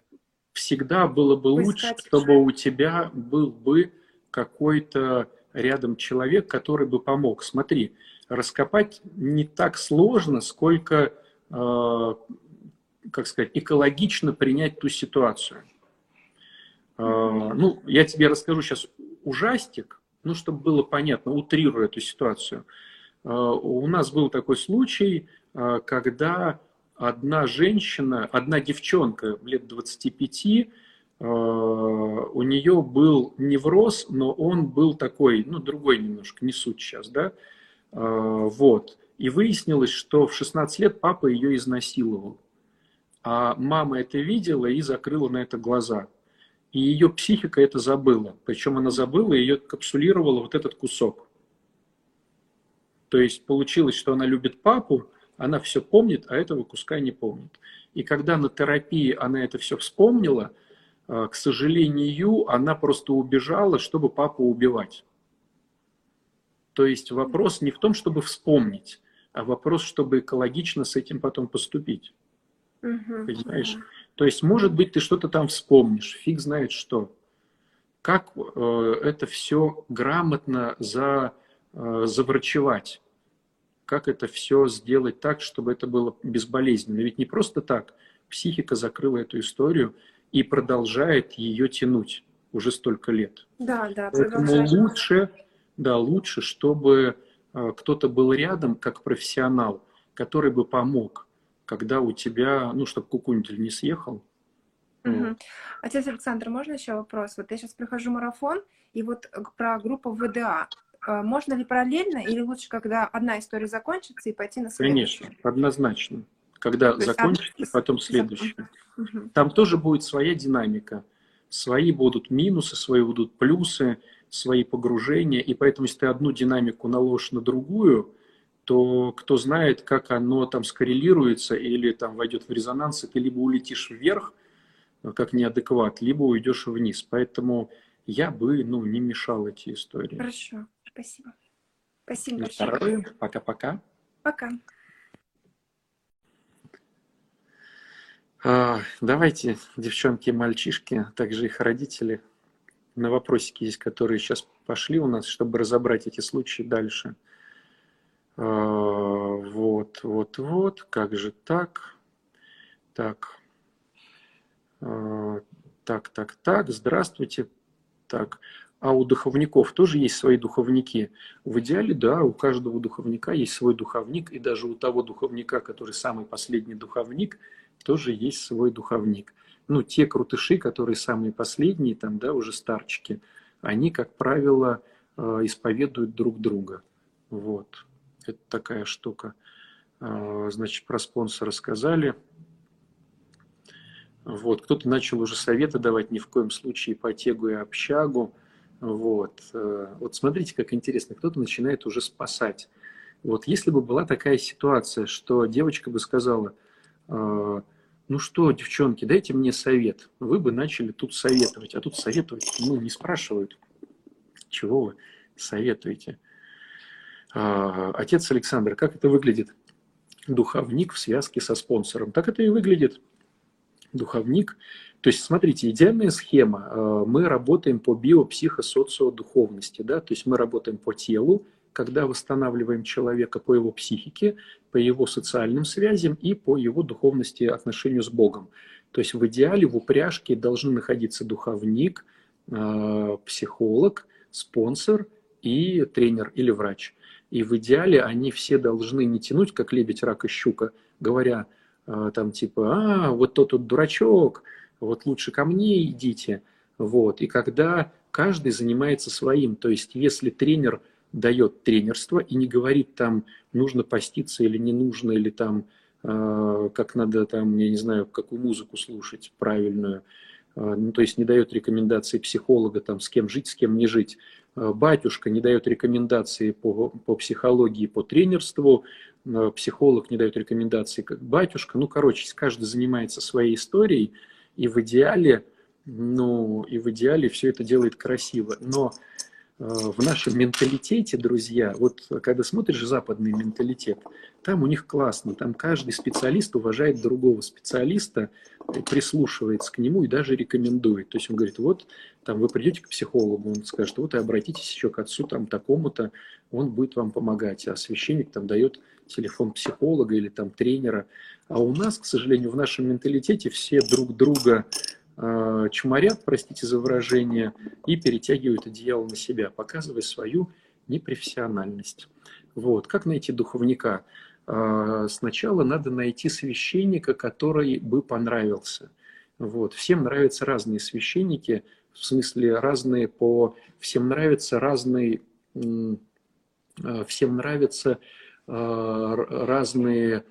Всегда было бы лучше, чтобы у тебя был бы какой-то рядом человек, который бы помог. Смотри, раскопать не так сложно, сколько, э, как сказать, экологично принять ту ситуацию. А, ну, я тебе расскажу сейчас ужастик, ну, чтобы было понятно, утрирую эту ситуацию. А, у нас был такой случай, а, когда одна женщина, одна девчонка лет 25, э, у нее был невроз, но он был такой, ну, другой немножко, не суть сейчас, да, э, вот. И выяснилось, что в 16 лет папа ее изнасиловал. А мама это видела и закрыла на это глаза. И ее психика это забыла. Причем она забыла, ее капсулировала вот этот кусок. То есть получилось, что она любит папу, она все помнит, а этого куска не помнит. И когда на терапии она это все вспомнила, э, к сожалению, она просто убежала, чтобы папу убивать. То есть вопрос не в том, чтобы вспомнить, а вопрос, чтобы экологично с этим потом поступить. Угу, Понимаешь? То есть, может быть, ты что-то там вспомнишь, фиг знает что. Как э, это все грамотно за, э, заврачевать? Как это все сделать так, чтобы это было безболезненно? Ведь не просто так. Психика закрыла эту историю и продолжает ее тянуть уже столько лет. Да, да. Поэтому лучше, да, лучше, чтобы э, кто-то был рядом, как профессионал, который бы помог когда у тебя, ну, чтобы кукундель не съехал. Угу. Отец Александр, можно еще вопрос? Вот я сейчас прохожу марафон, и вот про группу ВДА. А, можно ли параллельно или лучше, когда одна история закончится, и пойти на следующую? Конечно, однозначно. Когда То закончится, есть, потом следующая. Угу. Там тоже будет своя динамика. Свои будут минусы, свои будут плюсы, свои погружения. И поэтому, если ты одну динамику наложишь на другую, то кто знает, как оно там скоррелируется или там войдет в резонанс, и ты либо улетишь вверх, э, как неадекват, либо уйдешь вниз. Поэтому я бы ну, не мешал эти истории. Хорошо, спасибо. Спасибо большое. Пока-пока. Пока. А, давайте, девчонки и мальчишки, а также их родители, на вопросики есть, которые сейчас пошли у нас, чтобы разобрать эти случаи дальше – вот, вот, вот, как же так? Так, а, так, так, так, здравствуйте. Так, а у духовников тоже есть свои духовники? В идеале, да, у каждого духовника есть свой духовник, и даже у того духовника, который самый последний духовник, тоже есть свой духовник. Ну, те крутыши, которые самые последние, там, да, уже старчики, они, как правило, а, исповедуют друг друга. Вот. Это такая штука. А, значит, про спонсора сказали. Вот, кто-то начал уже советы давать, ни в коем случае ипотеку и общагу. Вот, э, вот смотрите, как интересно, кто-то начинает уже спасать. Вот, если бы была такая ситуация, что девочка бы сказала, «А, ну что, девчонки, дайте мне совет. Вы бы начали тут советовать, а тут советовать, ну, не спрашивают. Чего вы советуете? А, отец Александр, как это выглядит? Духовник в связке со спонсором. Так это и выглядит. Духовник. То есть, смотрите, идеальная схема. А, мы работаем по биопсихосоциодуховности. Да? То есть мы работаем по телу, когда восстанавливаем человека по его психике, по его социальным связям и по его духовности отношению с Богом. То есть в идеале в упряжке должны находиться духовник, а, психолог, спонсор и тренер или врач. И в идеале они все должны не тянуть, как лебедь, рак и щука, говоря э, там типа, а, вот тот вот дурачок, вот лучше ко мне идите. Вот. И когда каждый занимается своим, то есть если тренер дает тренерство и не говорит там, нужно поститься или не нужно, или там, э, как надо там, я не знаю, какую музыку слушать правильную, э, ну, то есть не дает рекомендации психолога, там, с кем жить, с кем не жить, батюшка не дает рекомендации по, по психологии, по тренерству, э, психолог не дает рекомендации как батюшка. Ну, короче, каждый занимается своей историей, и в идеале, ну, и в идеале все это делает красиво. Но Э, в нашем менталитете, друзья, вот когда смотришь западный менталитет, там у них классно, там каждый специалист уважает другого специалиста, прислушивается к нему и даже рекомендует. То есть он говорит, вот там вы придете к психологу, он скажет, вот и обратитесь еще к отцу там такому-то, он будет вам помогать, а священник там дает телефон психолога или там тренера. А у нас, к сожалению, в нашем менталитете все друг друга Э, чморят, простите за выражение, и перетягивают одеяло на себя, показывая свою непрофессиональность. Вот. Как найти духовника? А, сначала надо найти священника, который бы понравился. Вот. Всем нравятся разные священники, в смысле разные по... Всем нравятся разные... А, всем нравятся разные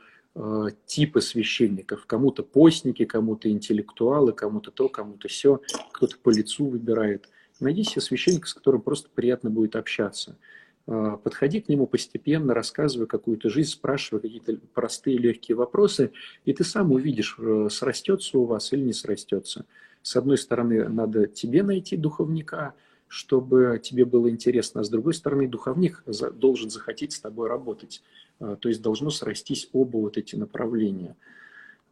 типы священников. Кому-то постники, кому-то интеллектуалы, кому-то то, кому-то все, кто-то по лицу выбирает. Найди себе священника, с которым просто приятно будет общаться. А, подходи к нему постепенно, рассказывай какую-то жизнь, спрашивай какие-то простые легкие вопросы, и ты сам увидишь, э, срастется у вас или не срастется. С одной стороны, надо тебе найти духовника, чтобы тебе было интересно, а с другой стороны, духовник должен захотеть с тобой работать. А, то есть должно срастись оба вот эти направления.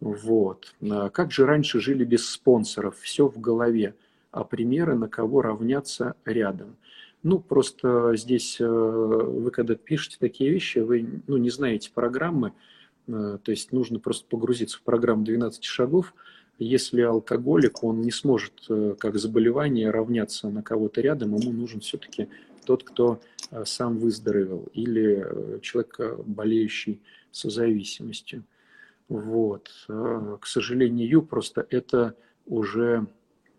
Вот. А как же раньше жили без спонсоров? Все в голове. А примеры, на кого равняться рядом – ну, просто здесь э, вы, когда пишете такие вещи, вы ну, не знаете программы, э, то есть нужно просто погрузиться в программу 12 шагов. Если алкоголик, он не сможет э, как заболевание равняться на кого-то рядом, ему нужен все-таки тот, кто сам выздоровел, или человек, болеющий созависимостью. Вот. К сожалению, просто это уже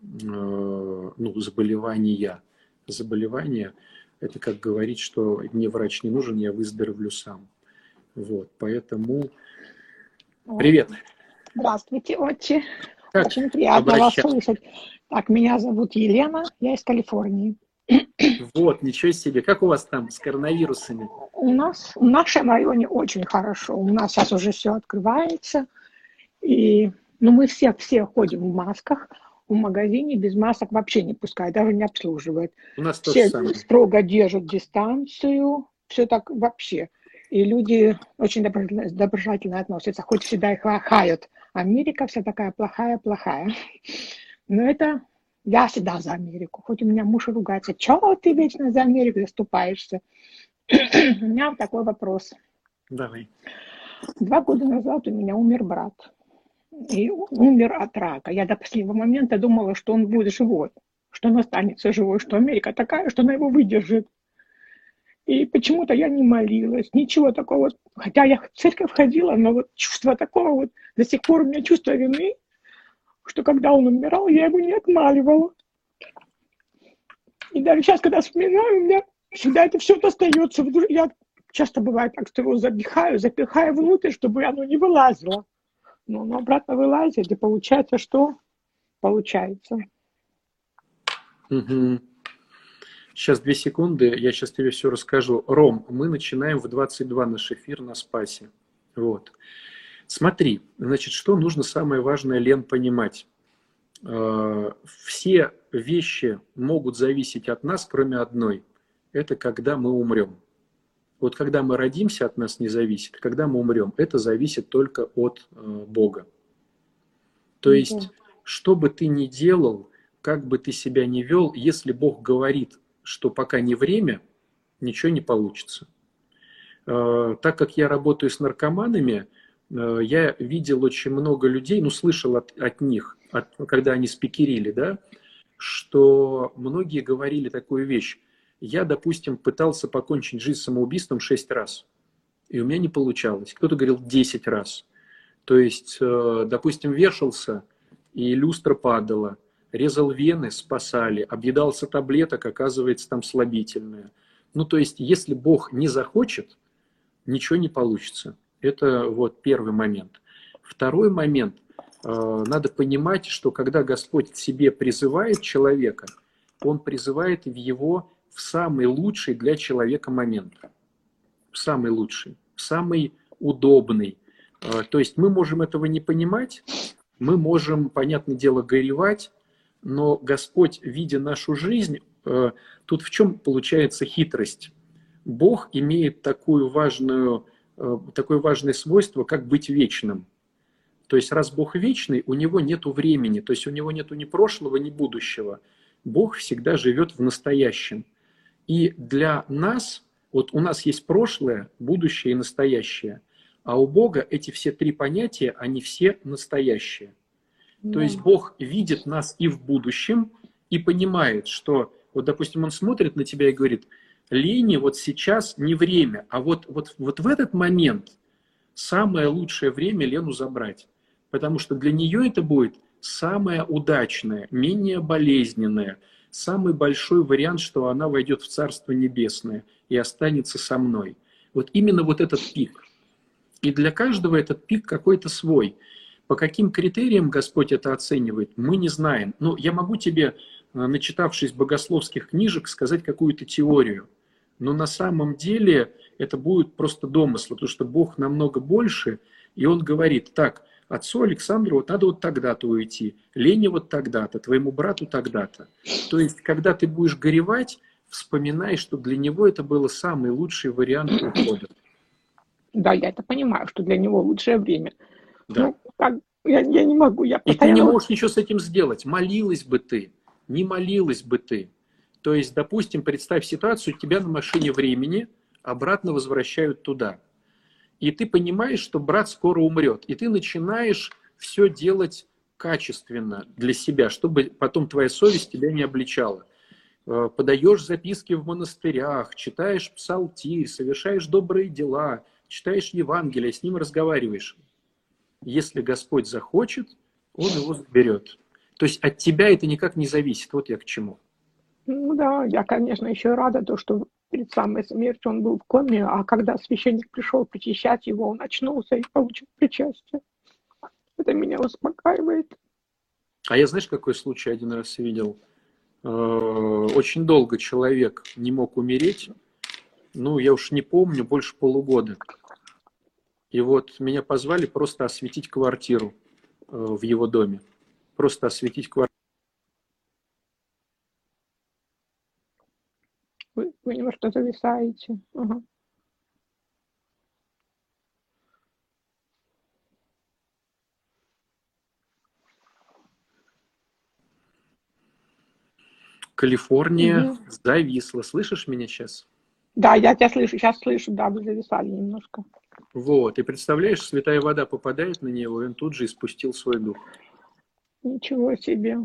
ну, заболевание заболевания, это как говорить, что мне врач не нужен, я выздоровлю сам. Вот, поэтому... Привет. Здравствуйте, отче. Как Очень приятно вас слышать. Так, меня зовут Елена, я из Калифорнии. Вот, ничего себе. Как у вас там с коронавирусами? У нас в нашем районе очень хорошо. У нас сейчас уже все открывается. И ну, мы все, все ходим в масках в магазине без масок вообще не пускают, даже не обслуживают. У нас все строго держат дистанцию, все так вообще. И люди очень доброжелательно, относятся, хоть всегда их лохают. Америка вся такая плохая-плохая. Но это я всегда за Америку. Хоть у меня муж ругается, чего ты вечно за Америку заступаешься? у меня такой вопрос. Давай. Два года назад у меня умер брат и умер от рака. Я до последнего момента думала, что он будет живой, что он останется живой, что Америка такая, что она его выдержит. И почему-то я не молилась, ничего такого. Хотя я в церковь ходила, но вот чувство такого вот, до сих пор у меня чувство вины, что когда он умирал, я его не отмаливала. И даже сейчас, когда вспоминаю, у меня всегда это все достается. Я часто бывает так, что его запихаю, запихаю внутрь, чтобы оно не вылазило. Но обратно вылазит, и получается, что получается. Угу. Сейчас две секунды, я сейчас тебе все расскажу. Ром, мы начинаем в 22 наш эфир на Спасе. Вот. Смотри, значит, что нужно самое важное, Лен, понимать. Э, все вещи могут зависеть от нас, кроме одной. Это когда мы умрем. Вот когда мы родимся, от нас не зависит. Когда мы умрем, это зависит только от э, Бога. То есть, что бы ты ни делал, как бы ты себя ни вел, если Бог говорит, что пока не время, ничего не получится. Э, так как я работаю с наркоманами, я видел очень много людей, ну, слышал от, от них, от, когда они спикерили, да, что многие говорили такую вещь. Я, допустим, пытался покончить жизнь самоубийством шесть раз, и у меня не получалось. Кто-то говорил десять раз. То есть, э, допустим, вешался, и люстра падала, резал вены, спасали, объедался таблеток, оказывается, там слабительное. Ну, то есть, если Бог не захочет, ничего не получится. Это вот первый момент. Второй момент. Э, надо понимать, что когда Господь к себе призывает человека, Он призывает в его в самый лучший для человека момент. В самый лучший, в самый удобный. А, то есть мы можем этого не понимать, мы можем, понятное дело, горевать, но Господь, видя нашу жизнь, а, тут в чем получается хитрость? Бог имеет такую важную, такое важное свойство, как быть вечным. То есть раз Бог вечный, у него нет времени, то есть у него нет ни прошлого, ни будущего. Бог всегда живет в настоящем. И для нас, вот у нас есть прошлое, будущее и настоящее, а у Бога эти все три понятия, они все настоящие. Да. То есть Бог видит нас и в будущем, и понимает, что, вот, допустим, Он смотрит на тебя и говорит, лени вот сейчас не время, а вот, вот, вот в этот момент самое лучшее время Лену забрать. Потому что для нее это будет самое удачное, менее болезненное, самый большой вариант, что она войдет в Царство Небесное и останется со мной. Вот именно вот этот пик. И для каждого этот пик какой-то свой. По каким критериям Господь это оценивает, мы не знаем. Но я могу тебе, начитавшись богословских книжек, сказать какую-то теорию. Но на самом деле это будет просто домысл, потому что Бог намного больше, и Он говорит, так, отцу Александру вот надо вот тогда-то уйти, Лене вот тогда-то, твоему брату тогда-то. То есть, когда ты будешь горевать, вспоминай, что для него это было самый лучший вариант ухода. Да, я это понимаю, что для него лучшее время. Да. Ну, как, я, я не могу, я постоянно... И ты не можешь ничего с этим сделать. Молилась бы ты, не молилась бы ты. То есть, допустим, представь ситуацию, тебя на машине времени обратно возвращают туда. И ты понимаешь, что брат скоро умрет. И ты начинаешь все делать качественно для себя, чтобы потом твоя совесть тебя не обличала. Э, подаешь записки в монастырях, читаешь псалтирь, совершаешь добрые дела, читаешь Евангелие, с ним разговариваешь. Если Господь захочет, Он его заберет. То есть от тебя это никак не зависит. Вот я к чему. Ну да, я, конечно, еще рада, то, что перед самой смертью он был в коме, а когда священник пришел причащать его, он очнулся и получил причастие. Это меня успокаивает. А я знаешь, какой случай один раз видел? Э, очень долго человек не мог умереть, ну, я уж не помню, больше полугода. И вот меня позвали просто осветить квартиру э, в его доме. Просто осветить квартиру. Вы, вы немножко зависаете. Ага. Калифорния угу. зависла. Слышишь меня сейчас? Да, я тебя слышу, сейчас слышу, да, вы зависали немножко. Вот, и представляешь, святая вода попадает на него, и он тут же испустил свой дух. Ничего себе.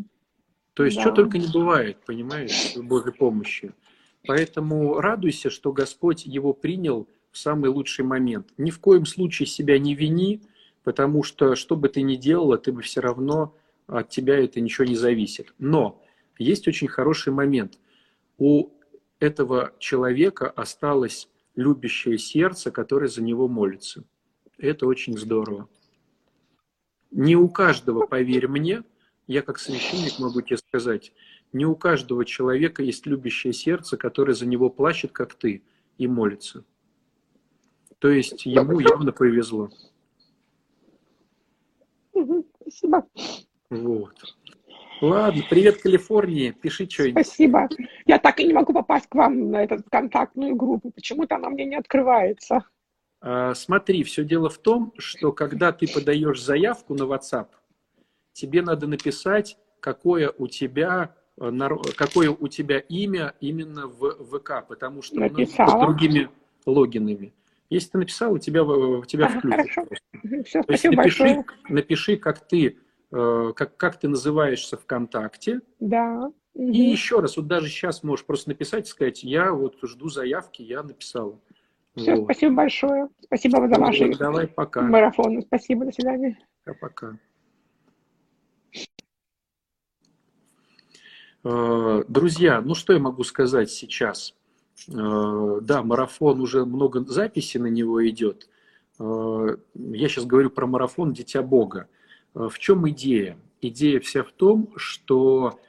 То есть, да. что только не бывает, понимаешь, Божьей помощью. Поэтому радуйся, что Господь его принял в самый лучший момент. Ни в коем случае себя не вини, потому что, что бы ты ни делала, ты бы все равно, от тебя это ничего не зависит. Но есть очень хороший момент. У этого человека осталось любящее сердце, которое за него молится. Это очень здорово. Не у каждого, поверь мне, я как священник могу тебе сказать, не у каждого человека есть любящее сердце, которое за него плачет, как ты, и молится. То есть ему явно повезло. Спасибо. Вот. Ладно, привет Калифорнии, пиши что-нибудь. Спасибо. Я так и не могу попасть к вам на эту контактную группу. Почему-то она мне не открывается. А, смотри, все дело в том, что когда ты подаешь заявку на WhatsApp, тебе надо написать, какое у тебя э, какое у тебя имя именно в ВК, потому что Написала. под другими логинами. Если ты написал, у тебя, тебя ага, включат. Хорошо. Все, То есть напиши, большое. напиши, как ты Э, как, как ты называешься ВКонтакте. Да. И еще раз, вот даже сейчас можешь просто написать и сказать, я вот жду заявки, я написала. Все, вот. спасибо большое. Спасибо за ваши Давай, пока. марафоны. Спасибо, до свидания. Пока-пока. Э, друзья, ну что я могу сказать сейчас? Э, да, марафон, уже много записей на него идет. Я сейчас говорю про марафон «Дитя Бога». Э, в чем идея? Идея вся в том, что э,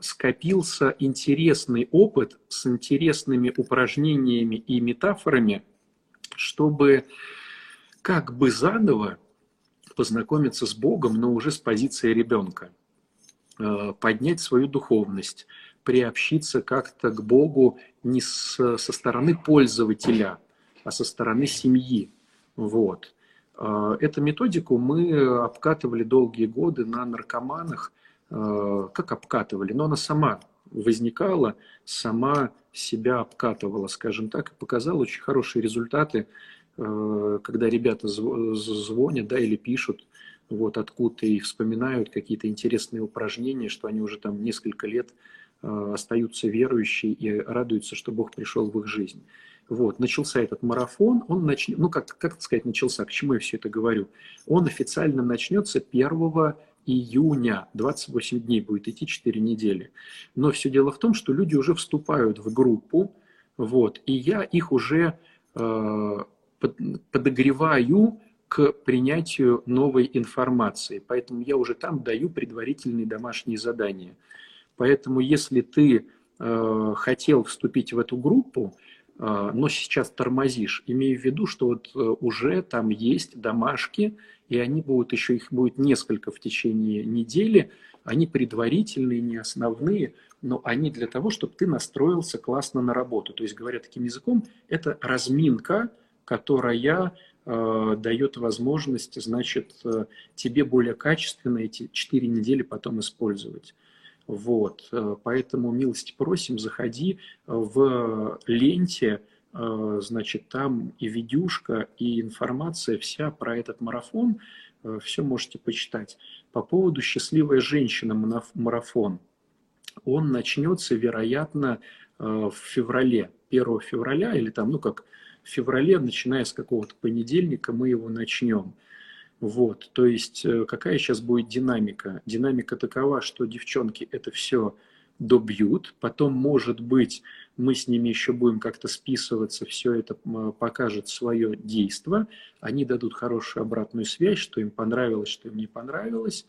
скопился интересный опыт с интересными упражнениями и метафорами, чтобы как бы заново познакомиться с Богом, но уже с позиции ребенка, э, поднять свою духовность, приобщиться как-то к Богу не со стороны пользователя, а со стороны семьи. Вот. А, эту методику мы обкатывали долгие годы на наркоманах. А, как обкатывали? Но она сама возникала, сама себя обкатывала, скажем так, и показала очень хорошие результаты, а, когда ребята звонят да, или пишут вот откуда и вспоминают какие-то интересные упражнения, что они уже там несколько лет остаются верующие и радуются, что Бог пришел в их жизнь. Вот, начался этот марафон, он начнет, ну, как, как сказать, начался, к чему я все это говорю? Он официально начнется 1 июня, 28 дней будет идти, 4 недели. Но все дело в том, что люди уже вступают в группу, вот, и я их уже э, под, подогреваю к принятию новой информации. Поэтому я уже там даю предварительные домашние задания. Поэтому если ты э, хотел вступить в эту группу, э, но сейчас тормозишь, имею в виду, что вот э, уже там есть домашки, и они будут еще, их будет несколько в течение недели, они предварительные, не основные, но они для того, чтобы ты настроился классно на работу. То есть, говоря таким языком, это разминка, которая э, дает возможность, значит, э, тебе более качественно эти 4 недели потом использовать. Вот, э, поэтому милости просим, заходи в ленте, значит, там и видюшка, и информация вся про этот марафон, э, все можете почитать. По поводу «Счастливая женщина» марафон, он начнется, вероятно, в феврале, 1 февраля, или там, ну как, в феврале, начиная с какого-то понедельника, мы его начнем. Вот, то есть э, какая сейчас будет динамика? Динамика такова, что девчонки это все добьют, потом, может быть, мы с ними еще будем как-то списываться, все это покажет свое действие, они дадут хорошую обратную связь, что им понравилось, что им не понравилось,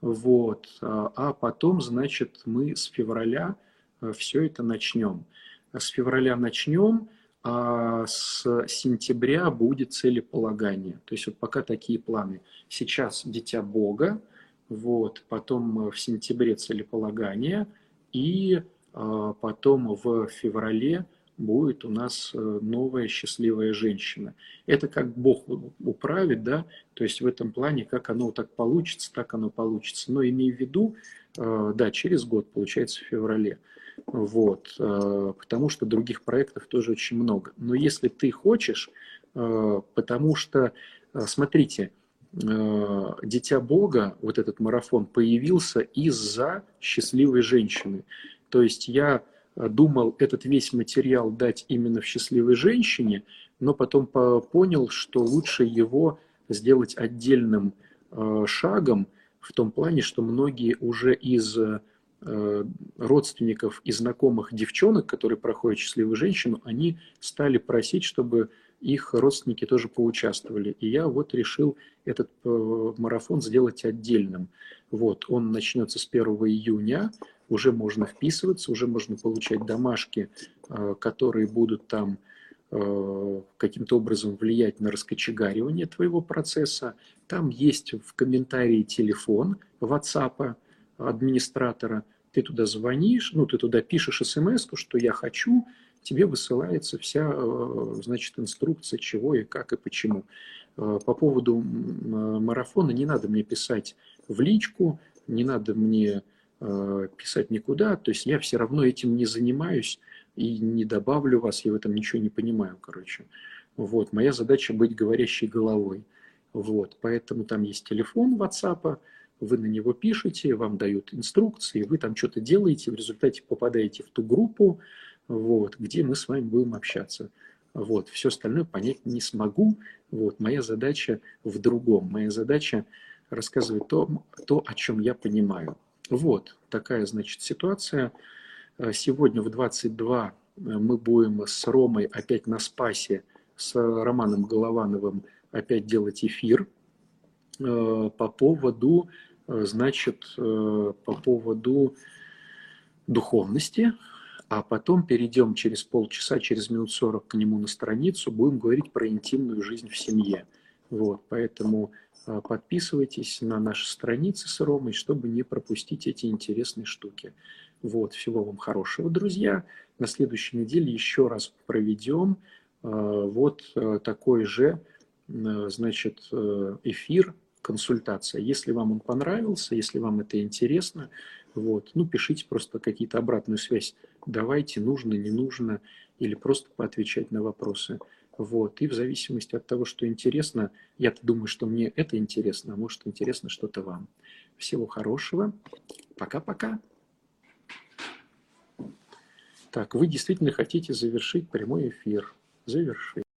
вот, а, а потом, значит, мы с февраля э, все это начнем. С февраля начнем, а с сентября будет целеполагание. То есть вот пока такие планы. Сейчас Дитя Бога, вот, потом в сентябре целеполагание, и а, потом в феврале будет у нас э, новая счастливая женщина. Это как Бог управит, да, то есть в этом плане, как оно так получится, так оно получится. Но имею в виду, э, да, через год, получается, в феврале. Вот, э, потому что других проектов тоже очень много. Но если ты хочешь, потому что, смотрите, Дитя Бога, вот этот марафон, появился из-за счастливой женщины. То есть я думал этот весь материал дать именно в счастливой женщине, но потом понял, что лучше его сделать отдельным шагом в том плане, что многие уже из Э, родственников и знакомых девчонок, которые проходят счастливую женщину, они стали просить, чтобы их родственники тоже поучаствовали. И я вот решил этот э, марафон сделать отдельным. Вот, он начнется с 1 июня, уже можно вписываться, уже можно получать домашки, э, которые будут там каким-то образом влиять на раскочегаривание твоего процесса. Там есть в комментарии телефон WhatsApp, администратора, ты туда звонишь, ну, ты туда пишешь смс, что я хочу, тебе высылается вся, э, значит, инструкция, чего и как и почему. Э, по поводу марафона не надо мне писать в личку, не надо мне э, писать никуда, то есть я все равно этим не занимаюсь и не добавлю вас, я в этом ничего не понимаю, короче. Вот, моя задача быть говорящей головой. Вот, поэтому там есть телефон WhatsApp, вы на него пишете, вам дают инструкции, вы там что-то делаете, в результате попадаете в ту группу, вот, где мы с вами будем общаться. Вот, все остальное понять не смогу. Вот, моя задача в другом. Моя задача рассказывать то, то, о чем я понимаю. Вот, такая, значит, ситуация. Сегодня в 22 мы будем с Ромой опять на Спасе, с Романом Головановым опять делать эфир э, по поводу Э, значит, э, по поводу духовности, а потом перейдем через полчаса, через минут 40 к нему на страницу, будем говорить про интимную жизнь в семье. Вот, поэтому э, подписывайтесь на наши страницы с Ромой, чтобы не пропустить эти интересные штуки. Вот, всего вам хорошего, друзья. На следующей неделе еще раз проведем вот такой же, значит, эфир консультация. Если вам он понравился, если вам это интересно, вот, ну, пишите просто какие-то обратную связь. Давайте, нужно, не нужно, или просто поотвечать на вопросы. Вот, и в зависимости от того, что интересно, я думаю, что мне это интересно, а может интересно что-то вам. Всего хорошего. Пока-пока. Так, вы действительно хотите завершить прямой эфир. Завершить.